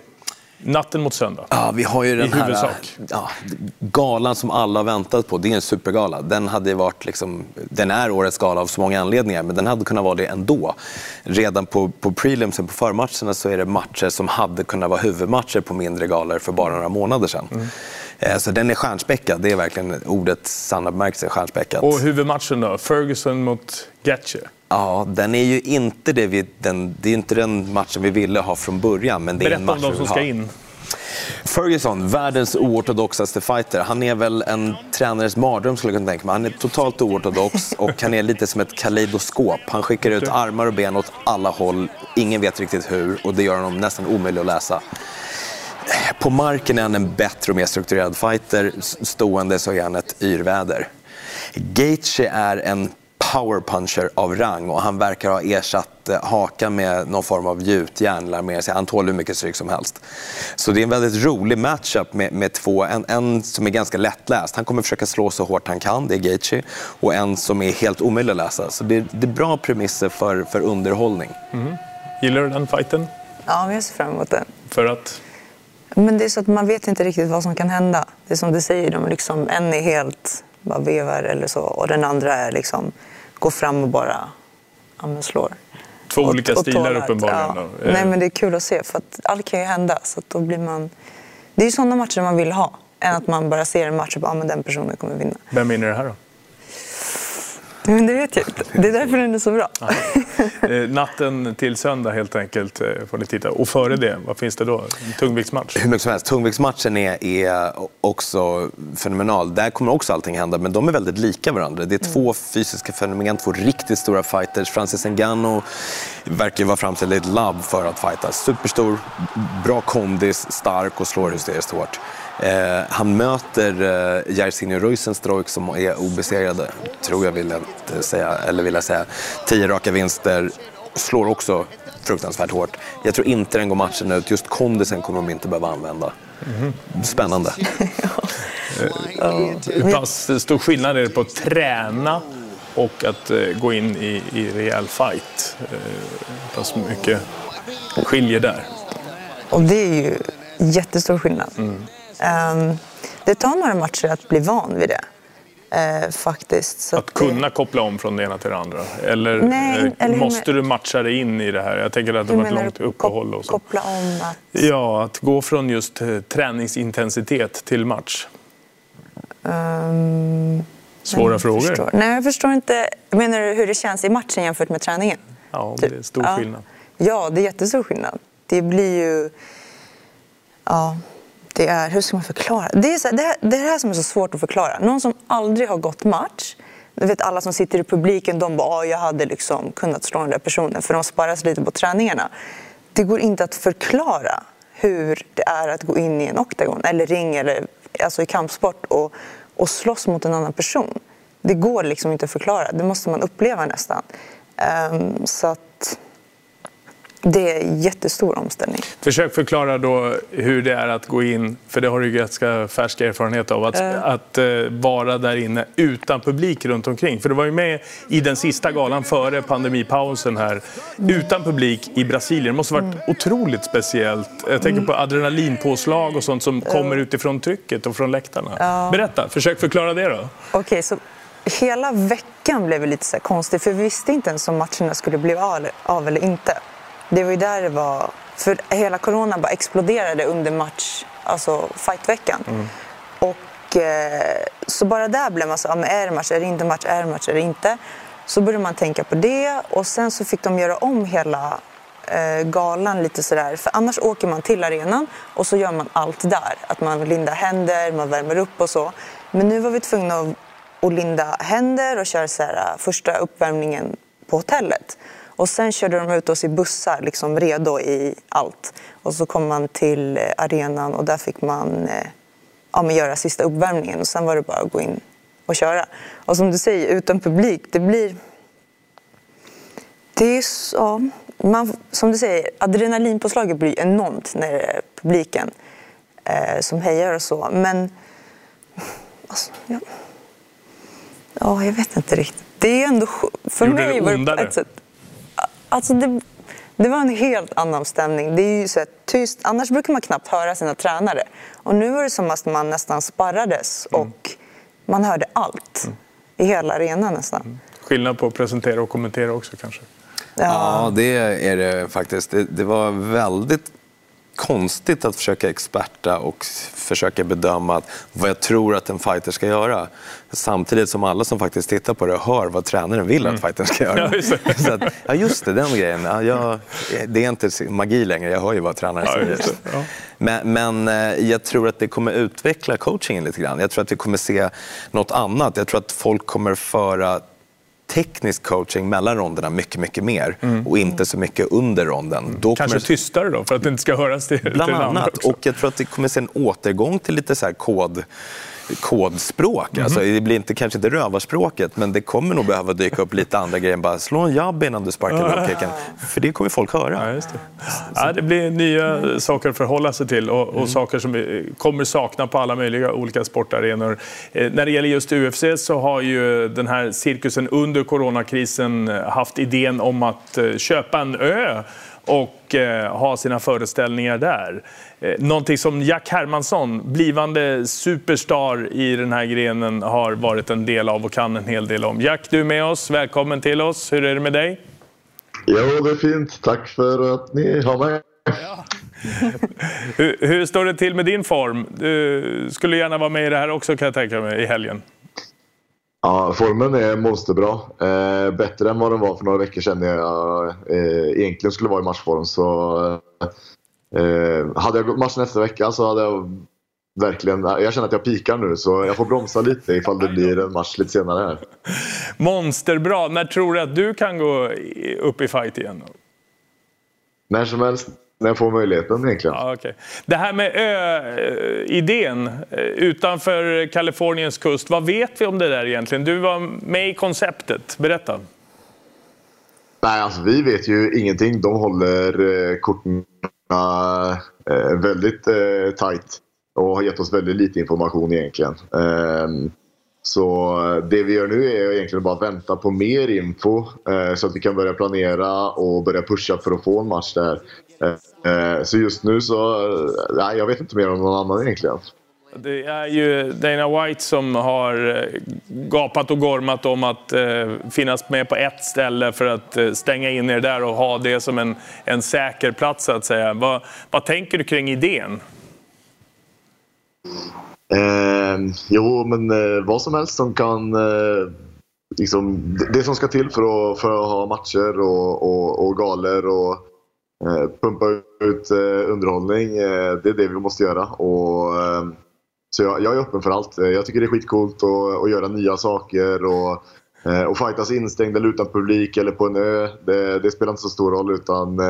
Natten mot söndag? Ja, vi har ju den I här huvudsak. ja, galan som alla har väntat på. Det är en supergala. Den, hade varit liksom, den är årets gala av så många anledningar, men den hade kunnat vara det ändå. Redan på, på prelimsen, på förmatcherna, så är det matcher som hade kunnat vara huvudmatcher på mindre galor för bara några månader sedan. Mm. Eh, Så den är stjärnspäckad. Det är verkligen ordets sanna bemärkelse, stjärnspäckad. Och huvudmatchen då? Ferguson mot Gatche? Ja, den är ju inte det vi, den, det är inte den matchen vi ville ha från början. Men det är en Berätta match om de som ska in. Ferguson, världens oortodoxaste fighter. Han är väl en tränares mardröm skulle jag kunna tänka mig. Han är totalt oortodox och han är lite som ett kaleidoskop. Han skickar ut armar och ben åt alla håll. Ingen vet riktigt hur och det gör honom nästan omöjlig att läsa. På marken är han en bättre och mer strukturerad fighter. Stående så är han ett yrväder. Gaethje är en powerpuncher av rang och han verkar ha ersatt eh, hakan med någon form av gjutjärn. eller mer sig. Han tål hur mycket stryk som helst. Så det är en väldigt rolig matchup med, med två. En, en som är ganska lättläst. Han kommer försöka slå så hårt han kan, det är Gaethje. Och en som är helt omöjlig att läsa. Så det, det är bra premisser för, för underhållning. Mhm. Gillar du den fighten? Ja, men jag ser fram emot den. För att? Men det är så att man vet inte riktigt vad som kan hända. Det är som du säger, de är liksom, en är helt bara vevar eller så och den andra är liksom går fram och bara ja, slår. Två olika stilar tålar. uppenbarligen. Ja. Eh, Nej, men det är kul att se för att allt kan ju hända. Så då blir man... Det är ju sådana matcher man vill ha. Än att man bara ser en match och bara, ja, men den personen kommer vinna. Vem vinner det här då? Men det vet jag inte. Det är därför den är så bra. Eh, natten till söndag helt enkelt eh, får ni titta. Och före det, vad finns det då? En tungviktsmatch? Hur mycket som helst. Tungviktsmatchen är, är också fenomenal. Där kommer också allting hända, men de är väldigt lika varandra. Det är två fysiska fenomen, två riktigt stora fighters. Francis Ngannou verkar ju vara framställd i ett labb för att fighta. Superstor, bra kondis, stark och slår hysteriskt hårt. Eh, han möter eh, Jairzinho Roisenstrojk som är obesegrade, tror jag vill jag säga, eller vill jag säga. Tio raka vinster, slår också fruktansvärt hårt. Jag tror inte den går matchen ut. Just kondisen kommer de inte behöva använda. Spännande. Eh, Hur pass stor skillnad är det på att träna och att eh, gå in i, i rejäl fight? Eh, Hur pass mycket skiljer där? Och det är ju jättestor skillnad. Ehm, det tar några matcher att bli van vid det. eh, faktiskt. Att kunna koppla om från det ena till det andra? Eller, Nej, eh, eller måste du matcha dig in i det här? Jag tänker att det har varit långt uppehåll och så. Koppla om att... Ja, att gå från just eh, träningsintensitet till match. ehm, Svåra jag frågor. Förstår. Nej, jag förstår inte. Menar du hur det känns i matchen jämfört med träningen? Ja, Typ. det är stor Ja. skillnad. Ja, det är jättestor skillnad. Det blir ju... Ja, det är... Hur ska man förklara? Det är, så, det, här, det är det här som är så svårt att förklara. Någon som aldrig har gått match. Du vet alla som sitter i publiken, de bara "Ah, jag hade liksom kunnat slå den där personen för de sparas lite på träningarna. Det går inte att förklara hur det är att gå in i en oktagon eller ring eller alltså i kampsport och, och slåss mot en annan person. Det går liksom inte att förklara. Det måste man uppleva nästan. Um, så att det är en jättestor omställning. Försök förklara då hur det är att gå in, för det har du ganska färsk erfarenhet av, att, Äh. att eh, vara där inne utan publik runt omkring. För du var ju med i den sista galan före pandemipausen här, utan publik i Brasilien. Det måste ha varit otroligt speciellt. Jag tänker på adrenalinpåslag och sånt som kommer utifrån trycket och från läktarna. Berätta, försök förklara det då. Okej, så hela veckan blev lite så här konstigt för vi visste inte ens om matcherna skulle bli av eller inte. Det var ju där det var, för hela corona bara exploderade under match, alltså fightveckan. Och eh, så bara där blev man så, men är det match, är det inte match, är det match, är det inte? Så började man tänka på det och sen så fick de göra om hela eh, galan lite sådär. För annars åker man till arenan och så gör man allt där. Att man lindar händer, man värmer upp och så. Men nu var vi tvungna att, att linda händer och köra så här, eh, första uppvärmningen på hotellet. Och sen körde de ut oss i bussar, liksom redo i allt. Och så kom man till eh, arenan och där fick man eh, ja, men göra sista uppvärmningen. Och sen var det bara att gå in och köra. Och som du säger, utan publik, det blir... Det är så, ja, man, som du säger, adrenalinpåslaget blir enormt när det är publiken eh, som hejar och så. Men alltså, ja, ja, jag vet inte riktigt. Det är ändå... För Gjorde mig det var det på ondare? ett sätt... Alltså det, det var en helt annan stämning. Det är ju så här tyst. Annars brukar man knappt höra sina tränare. Och nu var det som att man nästan sparrades och man hörde allt i hela arenan nästan. Skillnad på att presentera och kommentera också kanske. Ja, det är det faktiskt. Det, det var väldigt konstigt att försöka experta och försöka bedöma vad jag tror att en fighter ska göra. Samtidigt som alla som faktiskt tittar på det hör vad tränaren vill att fightern ska göra. Mm. Ja, just det. Så att, ja, just det, den grejen. Ja, jag, det är inte magi längre, jag hör ju vad tränaren Ja, säger. Ja. Men, men eh, jag tror att det kommer utveckla coachingen lite grann. Jag tror att vi kommer se något annat. Jag tror att folk kommer föra teknisk coaching mellan ronderna mycket, mycket mer och inte så mycket under ronden. Då Mm. Kanske kommer... tystare då, för att det inte ska höras till, till Bland andra annat. Och jag tror att det kommer se en återgång till lite så här kod, kodspråk. Mhm. Alltså, det blir inte, kanske inte rövarspråket, men det kommer nog behöva dyka upp lite andra grejer än bara slå en jabb innan du sparkar lowkicken. För det kommer folk höra. Ja, det. Ja, det blir nya saker att förhålla sig till och, och saker som vi kommer sakna på alla möjliga olika sportarenor. Eh, när det gäller just UFC så har ju den här cirkusen under coronakrisen haft idén om att eh, köpa en ö och eh, ha sina föreställningar där. Eh, någonting som Jack Hermansson, blivande superstar i den här grenen, har varit en del av och kan en hel del om. Jack, du är med oss. Välkommen till oss. Hur är det med dig? Jo, det är fint. Tack för att ni har mig. Hur, hur står det till med din form? Du skulle gärna vara med i det här också kan jag tänka mig, i helgen. Ja, formen är monsterbra. Eh, bättre än vad den var för några veckor sedan när jag eh, egentligen skulle vara i matchform. Så, eh, hade jag gått match nästa vecka så hade jag verkligen... Jag känner att jag pikar nu så jag får bromsa lite ifall det blir en match lite senare här. Monsterbra. När tror du att du kan gå upp i fight igen? När som helst, när jag får möjligheten egentligen. Ja, okej. Det här med ö-idén eh, utanför Kaliforniens kust. Vad vet vi om det där egentligen? Du var med i konceptet. Berätta. Nej, alltså vi vet ju ingenting. De håller eh, korten eh, väldigt eh, tight och har gett oss väldigt lite information egentligen. Ehm, så det vi gör nu är egentligen bara att vänta på mer info eh, så att vi kan börja planera och börja pusha för att få en match där. Eh, så just nu så, eh, nej, jag vet inte mer om någon annan egentligen. Det är ju Dana White som har eh, gapat och gormat om att finnas med på ett ställe för att stänga in er där och ha det som en, en säker plats så att säga. Vad, vad tänker du kring idén? Eh, jo, men eh, vad som helst som kan... Eh, liksom, det, det som ska till för att, för att ha matcher och, och, och galer och Eh, pumpa ut eh, underhållning. Eh, det är det vi måste göra. Och, så jag, jag är öppen för allt. Jag tycker det är skitcoolt att, att göra nya saker och, och fightas instängd eller utan publik eller på en ö. Det, det spelar inte så stor roll utan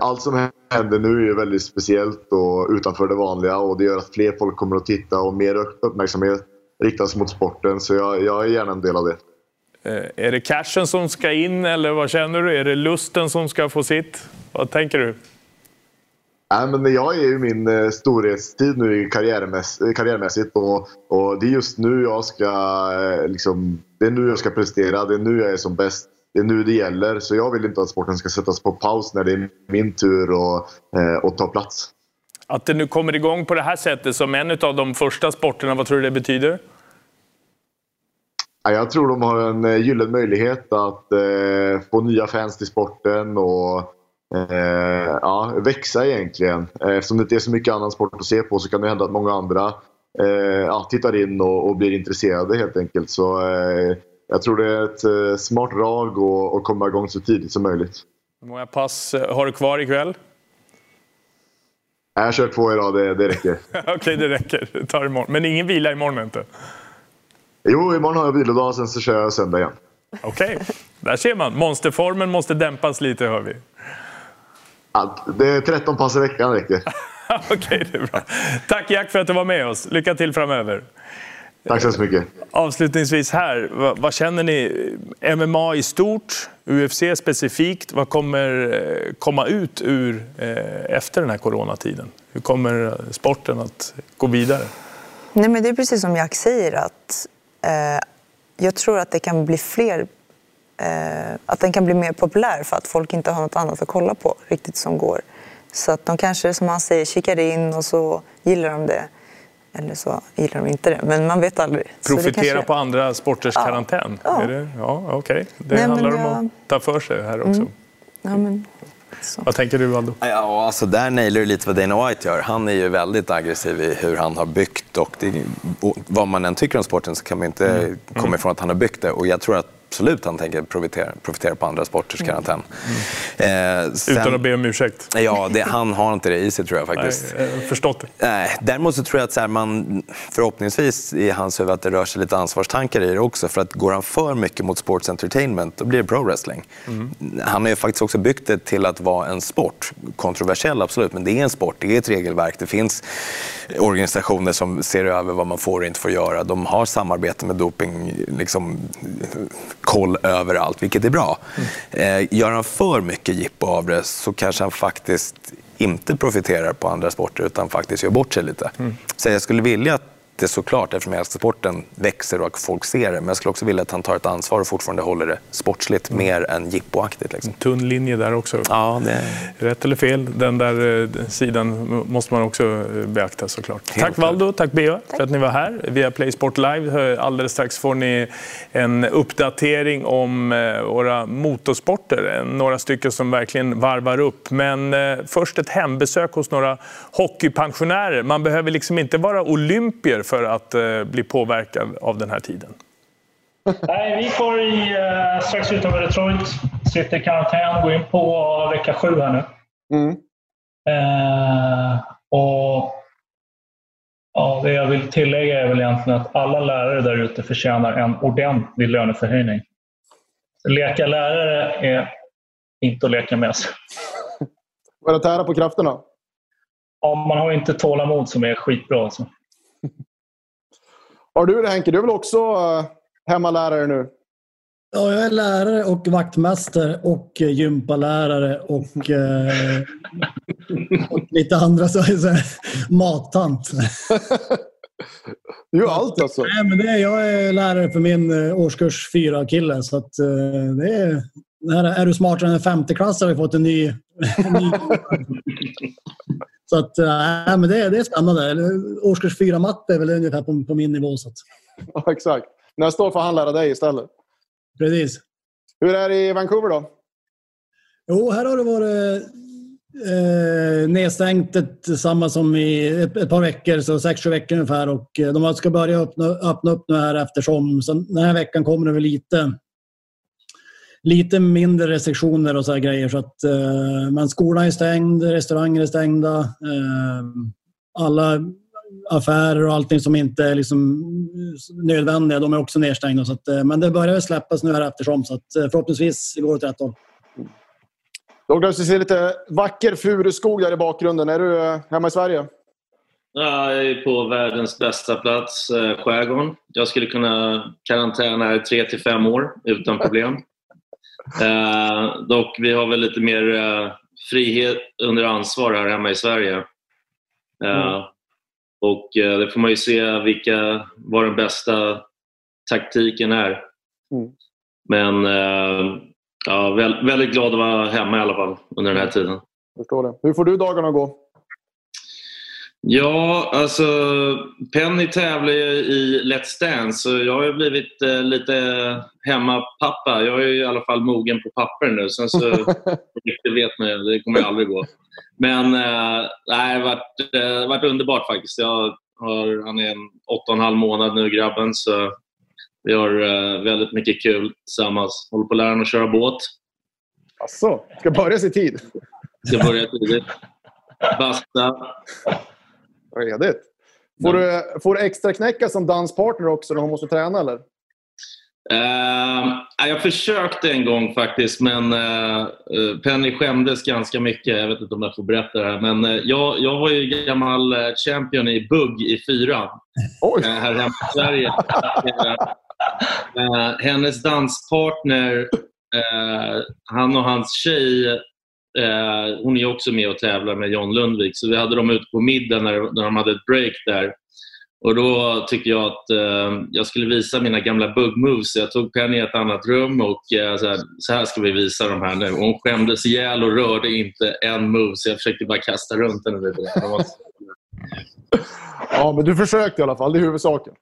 Allt som händer nu är väldigt speciellt och utanför det vanliga och det gör att fler folk kommer att titta och mer uppmärksamhet riktas mot sporten. Så jag, jag är gärna en del av det. Är det cashen som ska in eller vad känner du? Är det lusten som ska få sitt? Vad tänker du? Nej, men jag är i min eh, storhetstid nu karriärmäss karriärmässigt och, och det är just nu jag ska eh, liksom, det är nu jag ska prestera. Det är nu jag är som bäst. Det är nu det gäller. Så jag vill inte att sporten ska sättas på paus när det är min tur eh, att ta plats. Att det nu kommer igång på det här sättet som en av de första sporterna, vad tror du det betyder? Jag tror de har en eh, gyllene möjlighet att eh, få nya fans till sporten och eh, ja, växa egentligen. Eh, eftersom det inte är så mycket annan sport att se på så kan det hända att många andra eh, ja, tittar in och, och, blir intresserade helt enkelt. Så eh, jag tror det är ett smart drag att komma igång så tidigt som möjligt. Hur många pass har du kvar ikväll? Jag kör två idag, det, det räcker. Okej, okay, det räcker. tar imorgon. Men ingen vila imorgon inte? Jo, imorgon har jag vilodag, sen så kör jag söndag igen. Okej, okay. där ser man. Monsterformen måste dämpas lite, hör vi. Ja, det är 13 pass i veckan räcker. Okej, okay, det är bra. Tack Jack för att du var med oss. Lycka till framöver. Tack så mycket. Avslutningsvis här, vad, vad, känner ni? MMA i stort, UFC specifikt, vad kommer eh, komma ut ur eh, efter den här coronatiden? Hur kommer sporten att gå vidare? Nej, men det är precis som Jack säger, att eh, jag tror att det kan bli fler eh, att den kan bli mer populär för att folk inte har något annat att kolla på riktigt som går. Så att de kanske, som han säger, kikar in och så gillar de det. Eller så gillar de inte det, men man vet aldrig. Profitera kanske... på andra sporters ja. karantän? Ja, det, ja okej. Okay. Det Nej, handlar om att ta för sig här också. Mm. Ja, men... Så. Vad tänker du, Valdo? Ja, alltså där nailar du lite vad Dana White gör. Han är ju väldigt aggressiv i hur han har byggt. Och, det, och vad man än tycker om sporten så kan man inte mm. komma ifrån att han har byggt det. Och jag tror att absolut han tänker profitera, profitera på andra sporters karantän. Mm. Eh, sen, Utan att be om ursäkt? Ja, det, han har inte det i sig tror jag faktiskt. Nej, förstått det. Eh, däremot så tror jag att så här, man, förhoppningsvis i hans huvud att det rör sig lite ansvarstankar i det också. För att går han för mycket mot sports entertainment, då blir det pro wrestling. Mm. Han har ju faktiskt också byggt det till att vara en sport. Kontroversiell absolut, men det är en sport, det är ett regelverk. Det finns organisationer som ser över vad man får och inte får göra. De har samarbete med doping, liksom, koll överallt, vilket är bra. Mm. Eh, gör han för mycket jippo av det så kanske han faktiskt inte profiterar på andra sporter utan faktiskt gör bort sig lite. Mm. Så jag skulle vilja att det såklart, eftersom sporten växer och folk ser det. Men jag skulle också vilja att han tar ett ansvar och fortfarande håller det sportsligt mm. mer än jippoaktigt. Liksom. Tunn linje där också. Ja, det... Rätt eller fel, den där eh, sidan måste man också eh, beakta såklart. Helt tack Valdo, tack Bea för att ni var här. Via Play Sport Live alldeles strax får ni en uppdatering om eh, våra motorsporter. Några stycken som verkligen varvar upp. Men först ett hembesök hos några hockeypensionärer. Man behöver liksom inte vara olympier för att eh, bli påverkad av den här tiden? Nej, vi får i, eh, strax utanför Detroit, sitter i karantän, går in på vecka sju här nu. Mm. Eh, och ja, Det jag vill tillägga är väl egentligen att alla lärare där ute förtjänar en ordentlig löneförhöjning. Leka lärare är inte att leka med sig. Var det tära på krafterna? Ja, man har inte tålamod som är skitbra. Alltså. Har du det Henke? Du är väl också uh, hemmalärare nu? Ja, jag är lärare och vaktmästare och gympalärare och, eh, och lite andra så, så, mattant. Du är allt alltså? Nej, men det är, jag är lärare för min eh, årskurs 4-kille. Så att, eh, det är, är du smartare än en femteklassare har vi fått en ny... En ny så att, äh, men det, det är spännande. Årskurs 4-matte är väl ungefär på, på min nivå. Så att. Ja, exakt. Nästa år får han lära dig istället. Precis. Hur är det i Vancouver då? Jo, här har det varit eh, nedstängt ett, samma som i ett, ett par veckor, så sex, sju veckor ungefär. Och eh, de ska börja öppna, öppna upp nu här eftersom. Så den här veckan kommer det väl lite lite mindre restriktioner och så här grejer. Så att, eh, men skolan är stängd, restauranger är stängda. Eh, alla affärer och allting som inte är liksom nödvändiga, de är också nedstängda. Så att, eh, men det börjar släppas nu här eftersom, så att, eh, förhoppningsvis går det åt rätt håll. Douglas, vi ser lite vacker furuskog där i bakgrunden. Är du eh, hemma i Sverige? jag är på världens bästa plats, skärgården. Jag skulle kunna karantäna här tre till fem år utan problem. Eh, dock, vi har väl lite mer eh, frihet under ansvar här hemma i Sverige. Eh, Mm. och eh, det får man ju se vilka, vad den bästa taktiken är. Mm. Men eh, ja, väl, väldigt glad att vara hemma i alla fall under den här tiden. Förstår det. Hur får du dagarna att gå? Ja, alltså Penny tävlar ju i Let's Dance så jag har ju blivit eh, lite hemmapappa. Jag är ju i alla fall mogen på papper nu. Sen så det vet man ju, det kommer ju aldrig gå. Men eh, nej, det har varit, eh, varit underbart faktiskt. Jag har, han är en åtta och en halv månad nu grabben så vi har eh, väldigt mycket kul tillsammans. Håller på att lära honom att köra båt. Alltså, ska börja i tid. Ska börja tidigt. Basta. Redigt. Får du, får du extra knäcka som danspartner också när hon måste träna eller? Uh, jag försökte en gång faktiskt, men uh, Penny skämdes ganska mycket. Jag vet inte om jag får berätta det här. Men uh, jag, jag var ju gammal champion i bugg i fyra Oj. här hemma i Sverige. hennes danspartner, han och hans tjej hon är också med och tävlar med John Lundvik. Så vi hade dem ute på middag när, när de hade ett break där. Och Då tyckte jag att eh, jag skulle visa mina gamla bug-moves. Jag tog Penny i ett annat rum och eh, så, här, så här ska vi visa de här nu. Och hon skämdes ihjäl och rörde inte en move så jag försökte bara kasta runt henne lite. Ja, men du försökte i alla fall. Det är huvudsaken.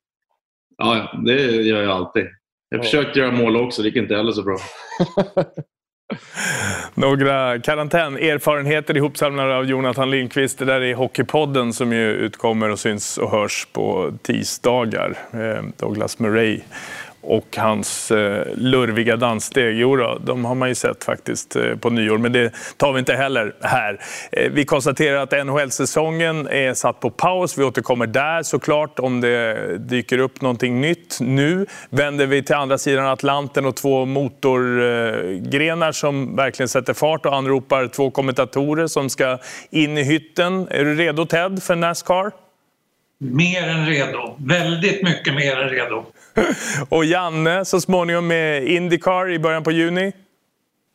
Ja, ja, det gör jag alltid. Jag försökte göra mål också, det gick inte heller så bra. Några karantänerfarenheter ihopsamlade av Jonathan Lindqvist. Det där är Hockeypodden som ju utkommer och syns och hörs på tisdagar. Eh, Douglas Murray och hans eh, lurviga danssteg. Jo då, de har man ju sett faktiskt eh, på nyår, men det tar vi inte heller här. Eh, vi konstaterar att NHL-säsongen är satt på paus. Vi återkommer där såklart om det dyker upp någonting nytt. Nu vänder vi till andra sidan Atlanten och två motorgrenar som verkligen sätter fart och anropar två kommentatorer som ska in i hytten. Är du redo Ted för Nascar? Mer än redo. Väldigt mycket mer än redo. Och Janne så småningom med Indycar i början på juni.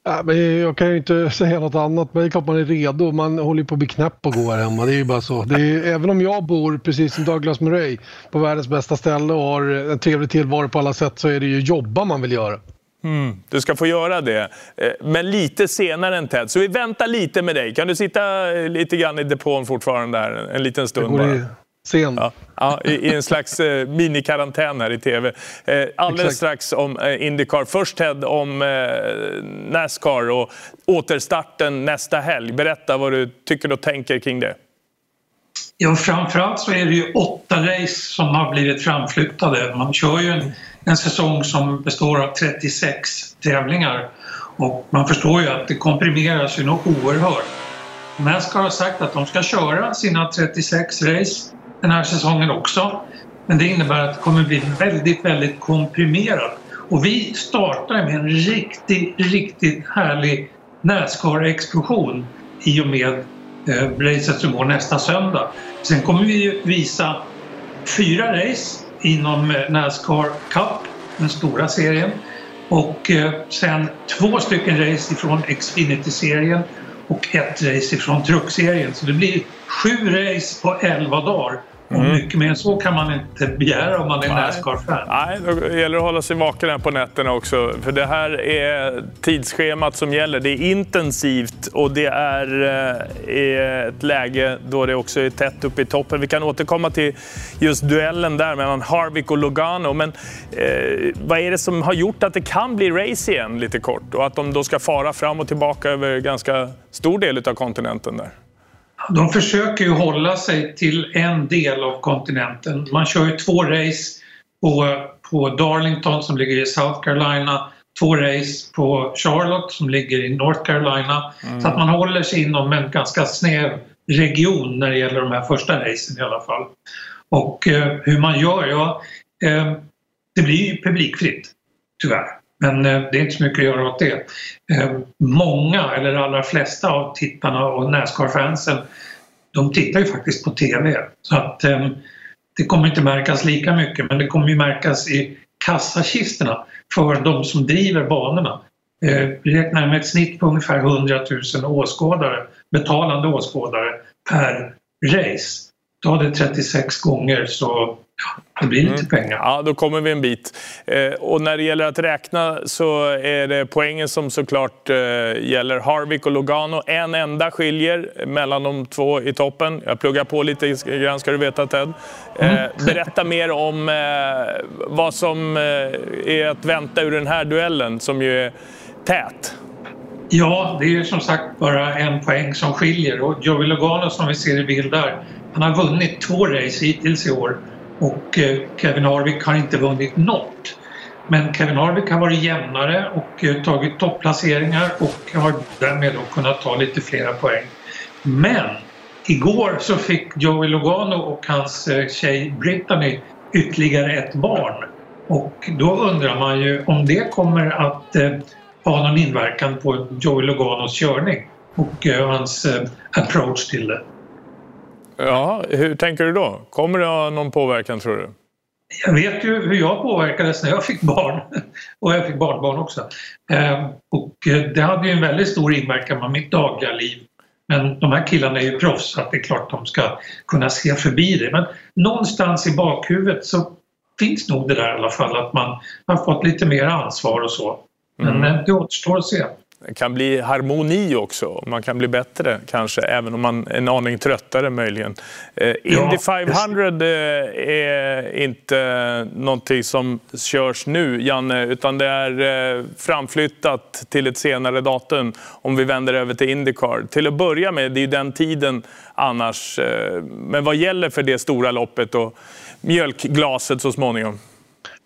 Ja, men jag kan ju inte säga något annat, men det är klart man är redo. Man håller på att bli knäpp och gå här hemma. Det är ju bara så. Är, även om jag bor, precis som Douglas Murray, på världens bästa ställe och har en trevlig tillvaro på alla sätt så är det ju jobba man vill göra. Mm, du ska få göra det, men lite senare än Ted. Så vi väntar lite med dig. Kan du sitta lite grann i depån fortfarande där en liten stund bara? Sen. Ja, ja, i, i en slags eh, minikarantän här i tv. Eh, alldeles Exakt. strax om eh, Indycar. Först Ted om eh, Nascar och återstarten nästa helg. Berätta vad du tycker och tänker kring det. Ja, framförallt så är det ju åtta race som har blivit framflyttade. Man kör ju en, en säsong som består av 36 tävlingar och man förstår ju att det komprimeras ju något oerhört. Nascar har sagt att de ska köra sina 36 race den här säsongen också. Men det innebär att det kommer bli väldigt, väldigt komprimerat. Och vi startar med en riktigt, riktigt härlig Nascar-explosion i och med eh, racet som går nästa söndag. Sen kommer vi ju visa fyra race inom eh, Nascar Cup, den stora serien. Och eh, sen två stycken race ifrån Xfinity-serien och ett race ifrån Truck-serien. Så det blir sju race på elva dagar. Och Mm. mycket mer än så kan man inte begära om man är. Nascar-fan. Nej, då gäller det att hålla sig vaken här på nätterna också. För det här är tidsschemat som gäller. Det är intensivt och det är eh, ett läge då det också är tätt uppe i toppen. Vi kan återkomma till just duellen där mellan Harvick och Logano. Men eh, vad är det som har gjort att det kan bli race igen lite kort? Och att de då ska fara fram och tillbaka över ganska stor del av kontinenten där? De försöker ju hålla sig till en del av kontinenten. Man kör ju två race på, på Darlington som ligger i South Carolina, två race på Charlotte som ligger i North Carolina. Mm. Så att man håller sig inom en ganska snäv region när det gäller de här första racen i alla fall. Och eh, hur man gör, ja, eh, det blir ju publikfritt tyvärr. Men eh, det är inte så mycket att göra åt det. Eh, många, eller allra flesta av tittarna och Nascar-fansen, de tittar ju faktiskt på TV. Så att eh, det kommer inte märkas lika mycket men det kommer ju märkas i kassakistorna för de som driver banorna. Vi räknar med ett snitt på ungefär 100 000 åskådare, betalande åskådare per race. Då är det 36 gånger så det blir lite pengar. Ja, då kommer vi en bit. Eh, och när det gäller att räkna så är det poängen som såklart eh, gäller Harvick och Logano. En enda skiljer mellan de två i toppen. Jag pluggar på lite grann ska du veta Ted. Eh, Mm. berätta mer om vad som är att vänta ur den här duellen som ju är tät. Ja, det är som sagt bara en poäng som skiljer och Joey Logano som vi ser i bild där, han har vunnit två race hittills i år och eh, Kevin Harvick har inte vunnit något. Men Kevin Harvick har varit jämnare och eh, tagit topplaceringar och har därmed då kunnat ta lite flera poäng. Men igår så fick Joey Logano och hans eh, tjej Brittany ytterligare ett barn. Och då undrar man ju om det kommer att ha någon inverkan på Joey Loganos körning och hans approach till det. Ja, hur tänker du då? Kommer det ha någon påverkan tror du? Jag vet ju hur jag påverkades när jag fick barn och jag fick barnbarn också. Eh, och eh, det hade ju en väldigt stor inverkan på mitt dagliga liv. Men de här killarna är ju proffs så det är klart de ska kunna se förbi det. Men någonstans i bakhuvudet så finns nog det där i alla fall att man har fått lite mer ansvar och så. Men Mm. eh, det återstår att se. Det kan bli harmoni också. Man kan bli bättre kanske, även om man är en aning tröttare möjligen. Eh, Indy 500 eh, är inte någonting som körs nu, Janne, utan det är eh, framflyttat till ett senare datum om vi vänder över till Indycar. Till att börja med, det är ju den tiden annars. eh, Men vad gäller för det stora loppet och mjölkglaset så småningom?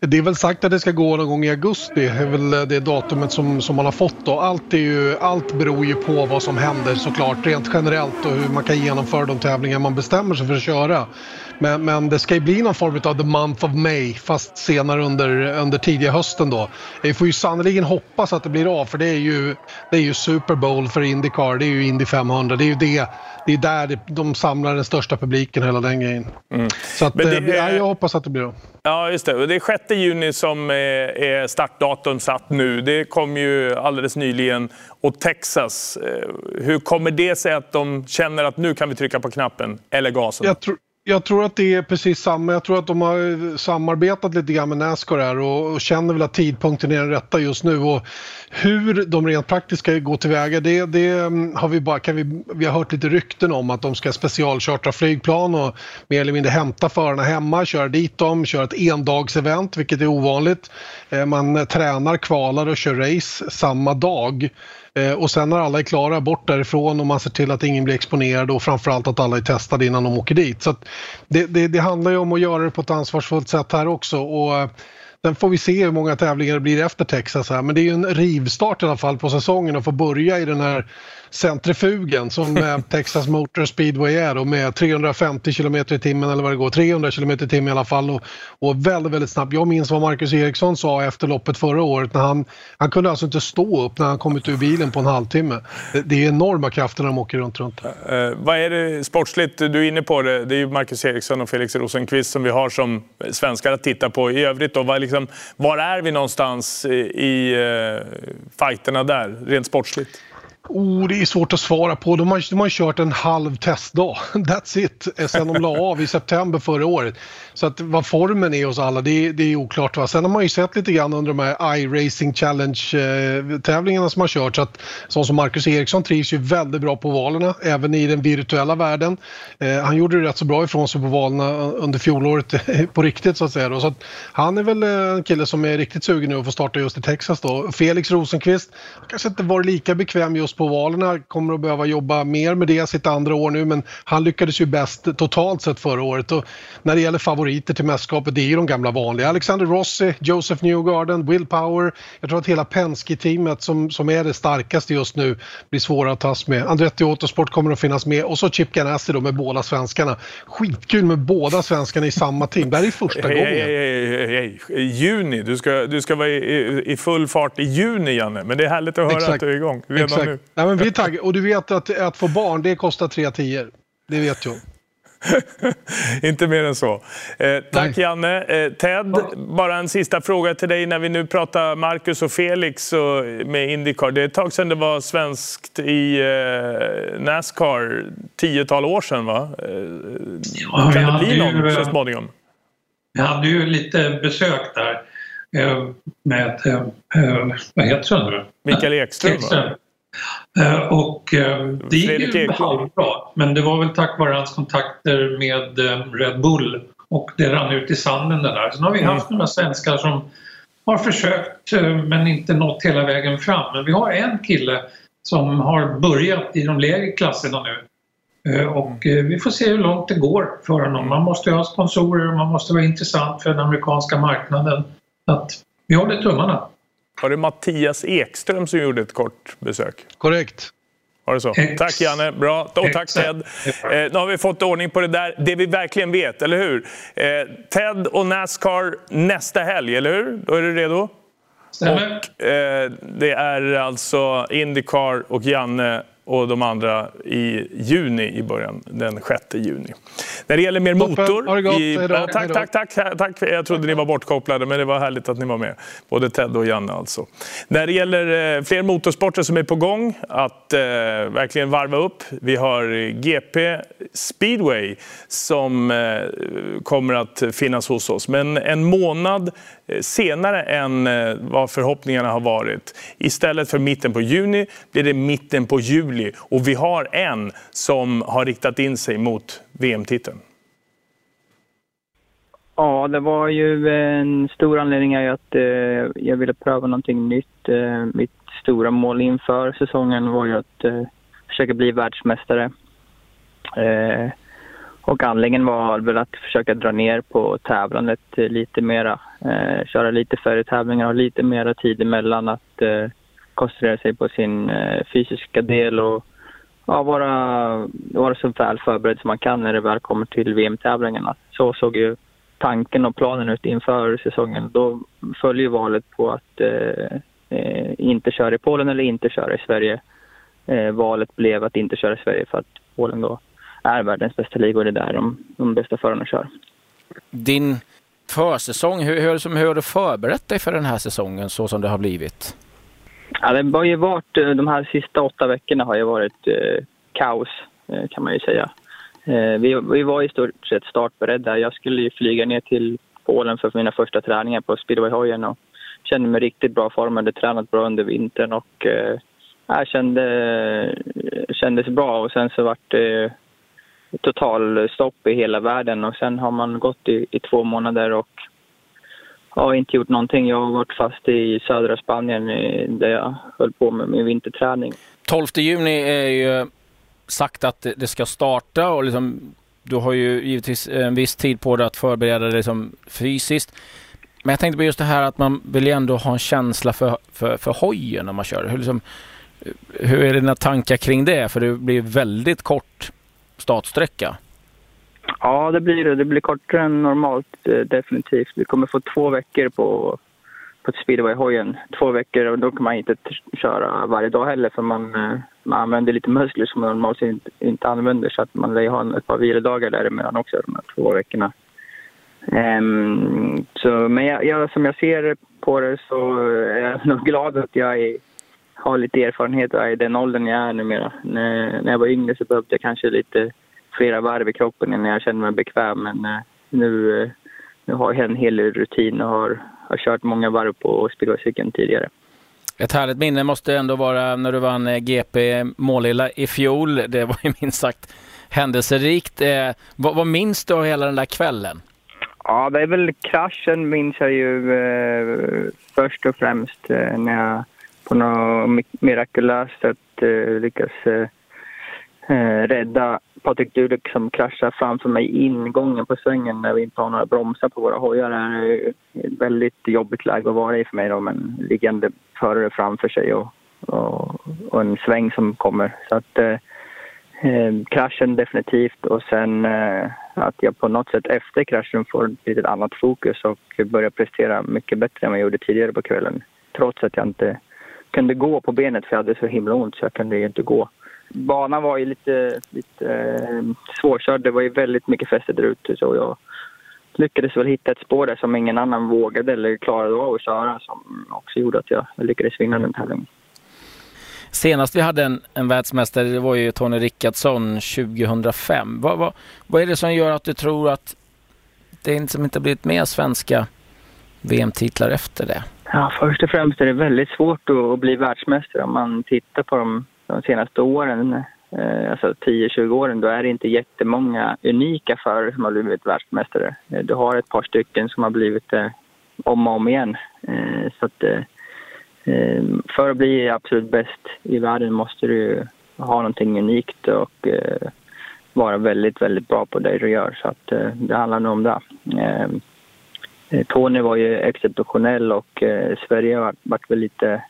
Det är väl sagt att det ska gå någon gång i augusti. Det är väl eh, det datumet som, som man har fått. Då. Allt, är ju, allt beror ju på vad som händer såklart rent generellt och hur man kan genomföra de tävlingar man bestämmer sig för att köra. Men, men det ska ju bli någon form av the month of May fast senare under, under tidiga hösten då. Vi får ju sannoliken hoppas att det blir av för det är ju, det är ju Super Bowl för Indycar. Det är ju Indy 500. Det är ju det. Det är där de samlar den största publiken hela den grejen. Så att, det eh, ja, jag hoppas att det blir av. Ja, just det. Det är 6 juni som är är startdatum satt nu. Det kom ju alldeles nyligen. Och Texas, eh, hur kommer det sig att de känner att nu kan vi trycka på knappen eller gasen? Jag tror, jag tror att det är precis samma. Jag tror att de har eh, samarbetat lite grann med Nascar här och, och känner väl att tidpunkten är den rätta just nu. Och hur de rent praktiskt ska gå tillväga det, det mm, har vi bara, kan vi, vi har hört lite rykten om att de ska specialchartra flygplan och mer eller mindre hämta förarna hemma, köra dit dem, köra ett endagsevent vilket är ovanligt. Eh, man tränar, kvalar och kör race samma dag. Eh, och sen när alla är klara, bort därifrån och man ser till att ingen blir exponerad och framförallt att alla är testade innan de åker dit. Så att det, det, det handlar ju om att göra det på ett ansvarsfullt sätt här också. Och eh, Sen får vi se hur många tävlingar det blir efter Texas här. Men det är ju en rivstart i alla fall på säsongen att få börja i den här centrifugen som Texas Motor Speedway är då med 350 km i timmen eller vad det går, 300 km i timmen i alla fall och, och väldigt, väldigt snabbt. Jag minns vad Marcus Eriksson sa efter loppet förra året när han, han kunde alltså inte stå upp när han kom ut ur bilen på en halvtimme. Det, det är enorma krafter när de åker runt, runt. Eh, vad är det sportsligt? Du är inne på det. Det är ju Marcus Eriksson och Felix Rosenqvist som vi har som svenskar att titta på. I övrigt då, vad liksom, var är vi någonstans i, i uh, fighterna där, rent sportsligt? Oh, det är svårt att svara på. De har, de har kört en halv testdag. That's it. Sen de la av i september förra året. Så att vad formen är hos alla, det, är- det är oklart. Va? Sen har man ju sett lite grann under de här iRacing Challenge-tävlingarna eh, som har kört. Så att sån som Marcus Eriksson trivs ju väldigt bra på valerna, även i den virtuella världen. Eh, han gjorde det rätt så bra ifrån sig på valerna under fjolåret på riktigt så att säga. Då. Så att han är väl eh, en kille som är riktigt sugen nu att få starta just i Texas då. Felix Rosenqvist kanske inte varit lika bekväm just på valerna, kommer att behöva jobba mer med det sitt andra år nu men han lyckades ju bäst totalt sett förra året. Och när det gäller favoriter till mästerskapet, det är ju de gamla vanliga. Alexander Rossi, Joseph Newgarden, Will Power. Jag tror att hela Penske-teamet som, som är det starkaste just nu blir svåra att tas med. Andretti Autosport kommer att finnas med och så Chip Ganassi då med båda svenskarna. Skitkul med båda svenskarna i samma team. Det här är första gången. hej, hej, hej. Juni. Du ska, du ska vara i, i, full fart i juni, Janne. Men det är härligt att höra att du är igång redan Exakt. nu. Nej, men vi är taggade. Och du vet att, att få barn, det kostar tre tior. Det vet jag. Inte mer än så. Eh, tack Nej. Janne. Eh, Ted, bara en sista fråga till dig när vi nu pratar Marcus och Felix och, med Indycar. Det är ett tag sedan det var svenskt i eh, Nascar, tiotal år sedan va? Eh, ja, kan det bli någon ju, så småningom? Vi hade ju lite besök där eh, med, eh, vad heter han nu? Mikael Ekström, Ekström. Eh, och eh, det gick ju halvbra. Men det var väl tack vare hans kontakter med eh, Red Bull och det rann ut i sanden det där. Sen har vi mm. haft några svenskar som har försökt men inte nått hela vägen fram. Men vi har en kille som har börjat i de lägre klasserna nu. Och vi får se hur långt det går för honom. Man måste ha sponsorer och man måste vara intressant för den amerikanska marknaden. Att vi håller tummarna. Var det Mattias Ekström som gjorde ett kort besök? Korrekt. Var det så? Ex. Tack Janne, bra. Och tack Ted. Eh, nu har vi fått ordning på det där. Det vi verkligen vet, eller hur? Eh, Ted och Nascar nästa helg, eller hur? Då är du redo? Stämmer. Och, eh, det är alltså Indycar och Janne och de andra i juni i början, den 6 juni. När det gäller mer motor... Gott. I, ja, tack, tack, tack, tack. Jag trodde ni var bortkopplade, men det var härligt att ni var med. Både Ted och Janne alltså. När det gäller eh, fler motorsporter som är på gång, att eh, verkligen varva upp. Vi har GP Speedway som eh, kommer att finnas hos oss. Men en månad Eh, Eh, senare än eh, vad förhoppningarna har varit. Istället för mitten på juni blir det mitten på juli och vi har en som har riktat in sig mot VM-titeln. Ja, det var ju en stor anledning att eh, jag ville pröva någonting nytt. Eh, mitt stora mål inför säsongen var ju att eh, försöka bli världsmästare. Eh, och anledningen var väl att försöka dra ner på tävlandet lite mera. Eh, köra lite färre tävlingar, ha lite mera tid emellan att eh, koncentrera sig på sin eh, fysiska del och ja, vara, vara så väl förberedd som man kan när det väl kommer till VM-tävlingarna. Så såg ju tanken och planen ut inför säsongen. Då följer valet på att eh, eh, inte köra i Polen eller inte köra i Sverige. Eh, valet blev att inte köra i Sverige för att Polen då är världens bästa liga och det är där de, de bästa förarna kör. Din försäsong, hur, hur, hur har du förberett dig för den här säsongen så som det har blivit? Ja, det har ju varit, eh, de här sista åtta veckorna har ju varit eh, kaos eh, kan man ju säga. Eh, vi, vi var i stort sett startberedda. Jag skulle ju flyga ner till Polen för mina första träningar på speedwayhojen och kände mig riktigt bra form. Hade tränat bra under vintern och eh, jag kände, kändes bra och sen så vart det totalstopp i hela världen och sen har man gått i, i två månader och har inte gjort någonting. Jag har varit fast i södra Spanien där jag höll på med min vinterträning. 12 juni är ju sagt att det ska starta och liksom, du har ju givetvis en viss tid på dig att förbereda dig liksom fysiskt. Men jag tänkte på just det här att man vill ju ändå ha en känsla för, för, för hojen när man kör. Hur, liksom, hur är dina tankar kring det? För det blir väldigt kort startsträcka? Ja, det blir det. Det blir kortare än normalt eh, definitivt. Vi kommer få två veckor på, på speedway-hojen. Två veckor och då kan man inte köra varje dag heller för man, eh, man använder lite muskler som man normalt inte, inte använder så att man lär ha ett par vilodagar däremellan också de här två veckorna. Um, så, men jag, jag, som jag ser på det så är jag nog glad att jag är har lite erfarenhet och är i den åldern jag är numera. När, när jag var yngre så behövde jag kanske lite flera varv i kroppen innan jag kände mig bekväm. Men eh, nu, eh, nu har jag en hel rutin och har, har kört många varv på speedwaycykeln tidigare. Ett härligt minne måste ändå vara när du vann eh, GP Målilla i fjol. Det var ju minst sagt händelserikt. vad, vad minns du av hela den där kvällen? Ja, det är väl kraschen minns jag ju eh, först och främst eh, när jag på något mirakulöst sätt eh, lyckas eh, eh, rädda Patrik Dudek som kraschar framför mig i ingången på svängen när vi inte har några bromsar på våra hojar. Det är ett väldigt jobbigt läge att vara i för mig då, men liggande förare framför sig och, och, och, en sväng som kommer. Så att eh, eh, kraschen definitivt och sen eh, att jag på något sätt efter kraschen får ett litet annat fokus och börjar prestera mycket bättre än vad jag gjorde tidigare på kvällen. Trots att jag inte kunde gå på benet för jag hade så himla ont så jag kunde ju inte gå banan var ju lite, lite eh, svårkörd. Det var ju väldigt mycket fäste där ute. Så jag lyckades väl hitta ett spår där som ingen annan vågade eller klarade av att köra som också gjorde att jag lyckades vinna den tävlingen. Senast vi hade en, en världsmästare det var ju Tony Rickardsson 2005. Vad, vad, vad är det som gör att du tror att det liksom inte blivit mer svenska VM-titlar efter det? Ja, först och främst är det väldigt svårt att bli världsmästare om man tittar på de, de senaste åren, eh, alltså 10-20 åren, då är det inte jättemånga unika förare som har blivit världsmästare. Eh, du har ett par stycken som har blivit det om och om igen. Så att, för att bli absolut bäst i världen måste du ha någonting unikt och vara väldigt, väldigt bra på det du gör. Så att, det handlar nog om det. Eh, Tony var ju exceptionell och eh, Sverige har varit väl lite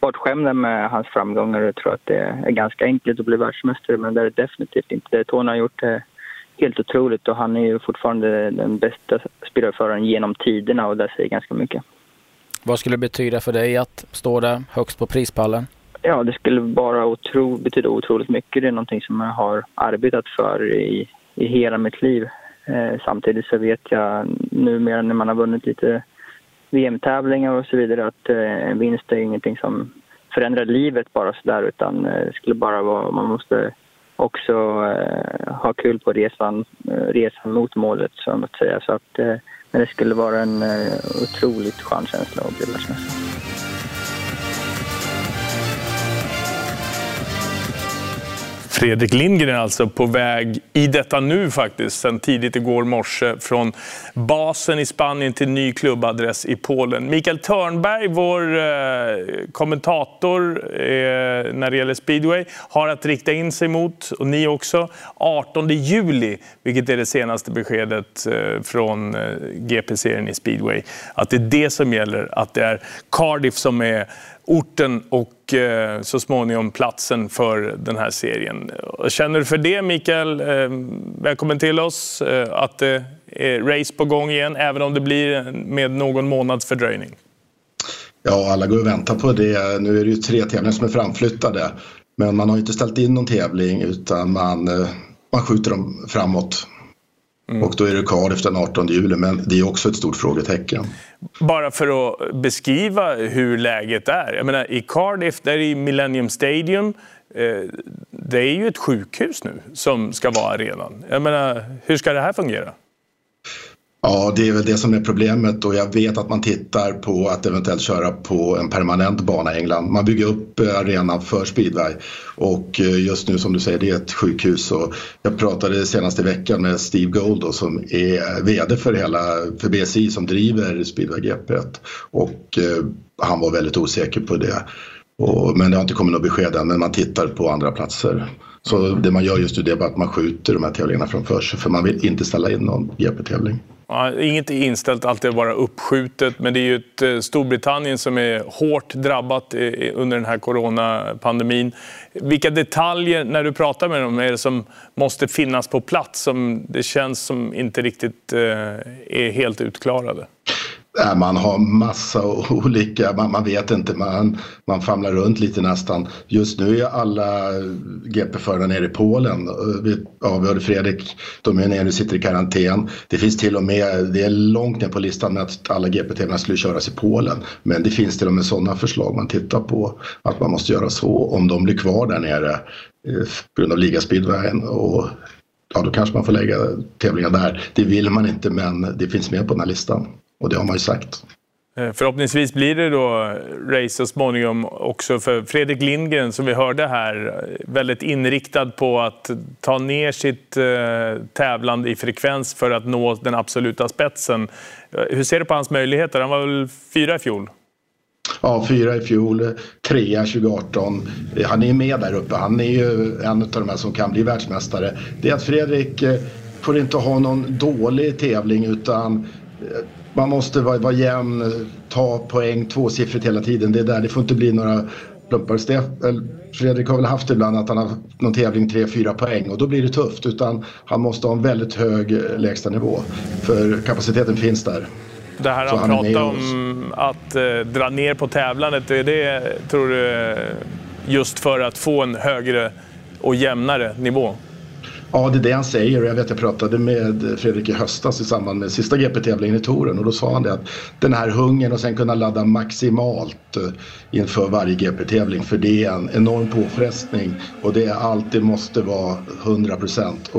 bortskämda med hans framgångar. Jag tror att det är ganska enkelt att bli världsmästare men det är det definitivt inte. Det Tony har gjort är helt otroligt och han är ju fortfarande den bästa spelarföraren genom tiderna och det säger ganska mycket. Vad skulle det betyda för dig att stå där högst på prispallen? Ja, det skulle bara otro, betyda otroligt mycket. Det är någonting som jag har arbetat för i, i hela mitt liv. Eh, samtidigt så vet jag numera när man har vunnit lite VM-tävlingar och så vidare att eh, en vinst är ingenting som förändrar livet bara sådär utan eh, det skulle bara vara, man måste också eh, ha kul på resan, eh, resan mot målet så att säga. Så att, eh, men det skulle vara en eh, otroligt skön känsla att bli världsmästare. Fredrik Lindgren alltså på väg i detta nu faktiskt, sen tidigt igår morse från basen i Spanien till ny klubbadress i Polen. Mikael Törnberg, vår eh, kommentator eh, när det gäller speedway, har att rikta in sig mot, och ni också, 18 juli, vilket är det senaste beskedet eh, från eh, GP-serien i speedway. Att det är det som gäller, att det är Cardiff som är orten och eh, så småningom platsen för den här serien. Känner du för det Mikael? Eh, välkommen till oss. Eh, att det är race på gång igen, även om det blir med någon månads fördröjning. Ja, alla går och väntar på det. Nu är det ju tre tävlingar som är framflyttade. Men man har inte ställt in någon tävling utan man, man skjuter dem framåt. Mm. Och då är det Cardiff den 18 juli, men det är också ett stort frågetecken. Bara för att beskriva hur läget är. Jag menar, I Cardiff, där i Millennium Stadium, eh, det är ju ett sjukhus nu som ska vara arenan. Jag menar, hur ska det här fungera? Ja, det är väl det som är problemet och jag vet att man tittar på att eventuellt köra på en permanent bana i England. Man bygger upp eh, arenan för speedway och eh, just nu som du säger det är ett sjukhus och jag pratade senast i veckan med Steve Gold då, som är eh, VD för hela för BSI som driver speedway GP och han var väldigt osäker på det. Och, men det har inte kommit något besked än men man tittar på andra platser. Så det man gör just nu det är bara att man skjuter de här tävlingarna framför sig för man vill inte ställa in någon GP-tävling. Ja, inget är inställt, allt är bara uppskjutet. Men det är ju ett eh, Storbritannien som är hårt drabbat under den här coronapandemin. Vilka detaljer, när du pratar med dem, är det som måste finnas på plats som det känns som inte riktigt eh, är helt utklarade? Äh, man har massa olika, man, man, vet inte, man, man famlar runt lite nästan. Just nu är alla GP-förare nere i Polen. Äh, vi, ja, vi hörde Fredrik, de är nere och sitter i karantän. Det finns till och med, det är långt ner på listan med att alla GP-tävlingar skulle köras i Polen. Men det finns till och med sådana förslag man tittar på, att man måste göra så om de blir kvar där nere eh, på grund av ligaspeedwayen. Och ja, då kanske man får lägga tävlingar där. Det vill man inte, men det finns med på den här listan. Och det har man ju sagt. Eh, förhoppningsvis blir det då race så småningom också för Fredrik Lindgren som vi hörde här. Väldigt inriktad på att ta ner sitt eh, tävlande i frekvens för att nå den absoluta spetsen. Eh, hur ser du på hans möjligheter? Han var väl fyra i fjol? Ja, fyra i fjol, trea 2018. Han är med där uppe. Han är ju en av de här som kan bli världsmästare. Det är att Fredrik får inte ha någon dålig tävling utan man måste vara, vara jämn, ta poäng tvåsiffrigt hela tiden. Det är där, det får inte bli några plumpar. Fredrik har väl haft ibland att han har någon tävling 3-4 poäng och då blir det tufft. Utan han måste ha en väldigt hög eh, lägstanivå. För kapaciteten finns där. Det här han, han pratar om att eh, dra ner på tävlandet, är det tror du just för att få en högre och jämnare nivå. Ja, det är det han säger. Och jag vet jag pratade med Fredrik i höstas i samband med sista GP-tävlingen i touren. Och då sa han det att den här hungern och sen kunna ladda maximalt eh, inför varje GP-tävling för det är en enorm påfrestning. Och det är allt det måste vara 100 procent.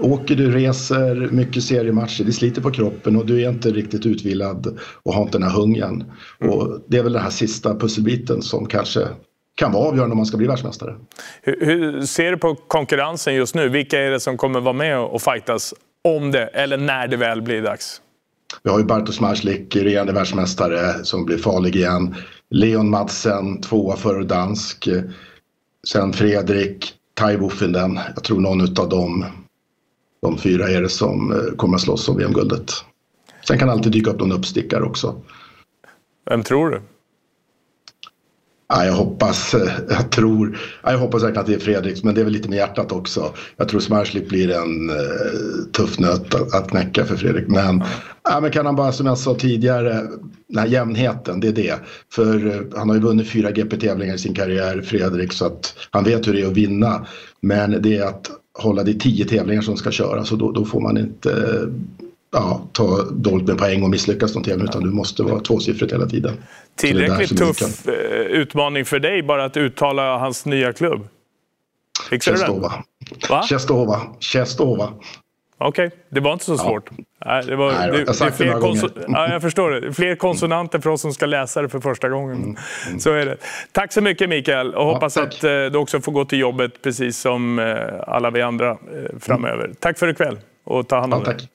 Åker du, reser, mycket seriematcher, det sliter på kroppen. Och du är inte riktigt utvilad och har inte den här hungern. Och det är väl den här sista pusselbiten som kanske kan vara avgörande om man ska bli världsmästare. Hur, hur, ser du på konkurrensen just nu? Vilka är det som kommer vara med och fightas om det, eller när det väl blir dags? Vi har ju Bartosz Marslik, regerande världsmästare, som blir farlig igen. Leon Madsen, tvåa för dansk. Sen Fredrik, Tai Buffinen. Jag tror någon av dem, de fyra är det som eh, kommer att slåss om VM-guldet. Sen kan alltid dyka upp någon uppstickare också. Vem tror du? Ja, jag hoppas, eh, jag tror, ja, jag hoppas verkligen att det är Fredriks, men det är väl lite med hjärtat också. Jag tror Smarslik blir en uh, tuff nöt att, att knäcka för Fredrik. Men, ja, men kan han bara, som jag sa tidigare, den här jämnheten, det är det. För uh, han har ju vunnit fyra GP-tävlingar i sin karriär, Fredrik, så att han vet hur det är att vinna. Men det är att hålla det i tio tävlingar som ska köras och då, då får man inte ja, ta dåligt med poäng och misslyckas någon tävling utan du måste vara tvåsiffrigt hela tiden. Tillräckligt tuff kan... Eh, utmaning för dig bara att uttala hans nya klubb? Fixar Chestova. Va? Chestova. Chestova. Okej, okay. det var inte så svårt. Nej, det var, Nej, det, jag det några gånger. Ja, jag förstår det. Fler konsonanter för oss som ska läsa det för första gången. Mm. Mm. Så är det. Tack så mycket Mikael och ja, hoppas tack. att eh, du också får gå till jobbet precis som eh, alla vi andra framöver. Mm. Tack för ikväll och ta hand om ja, dig.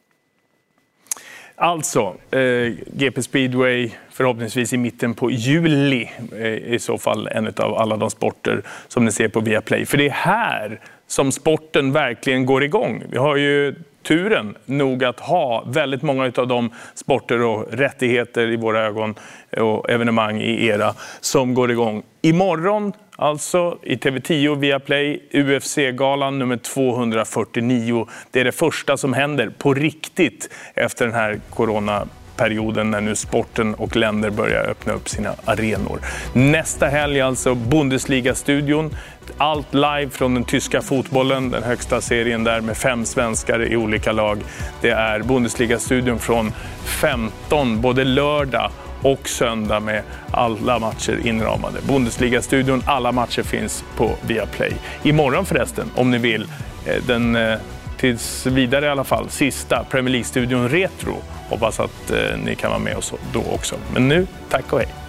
Alltså, eh, GP Speedway förhoppningsvis i mitten på juli eh, i så fall en av alla de sporter som ni ser på Viaplay. För det är här som sporten verkligen går igång. Vi har ju turen nog att ha väldigt många av de sporter och rättigheter i våra ögon och evenemang i era som går igång. Imorgon alltså i TV10 Viaplay, UFC-galan nummer 249. Det är det första som händer på riktigt efter den här coronaperioden när nu sporten och länder börjar öppna upp sina arenor. Nästa helg alltså Bundesliga-studion. Allt live från den tyska fotbollen, den högsta serien där med fem svenskar i olika lag. Det är Bundesliga-studion från 15, både lördag och söndag med alla matcher inramade. Bundesliga-studion, alla matcher finns på Viaplay. Imorgon förresten, om ni vill, eh, den eh, tills vidare i alla fall, sista Premier League-studion Retro. Hoppas att eh, ni kan vara med oss då också. Men nu, tack och hej!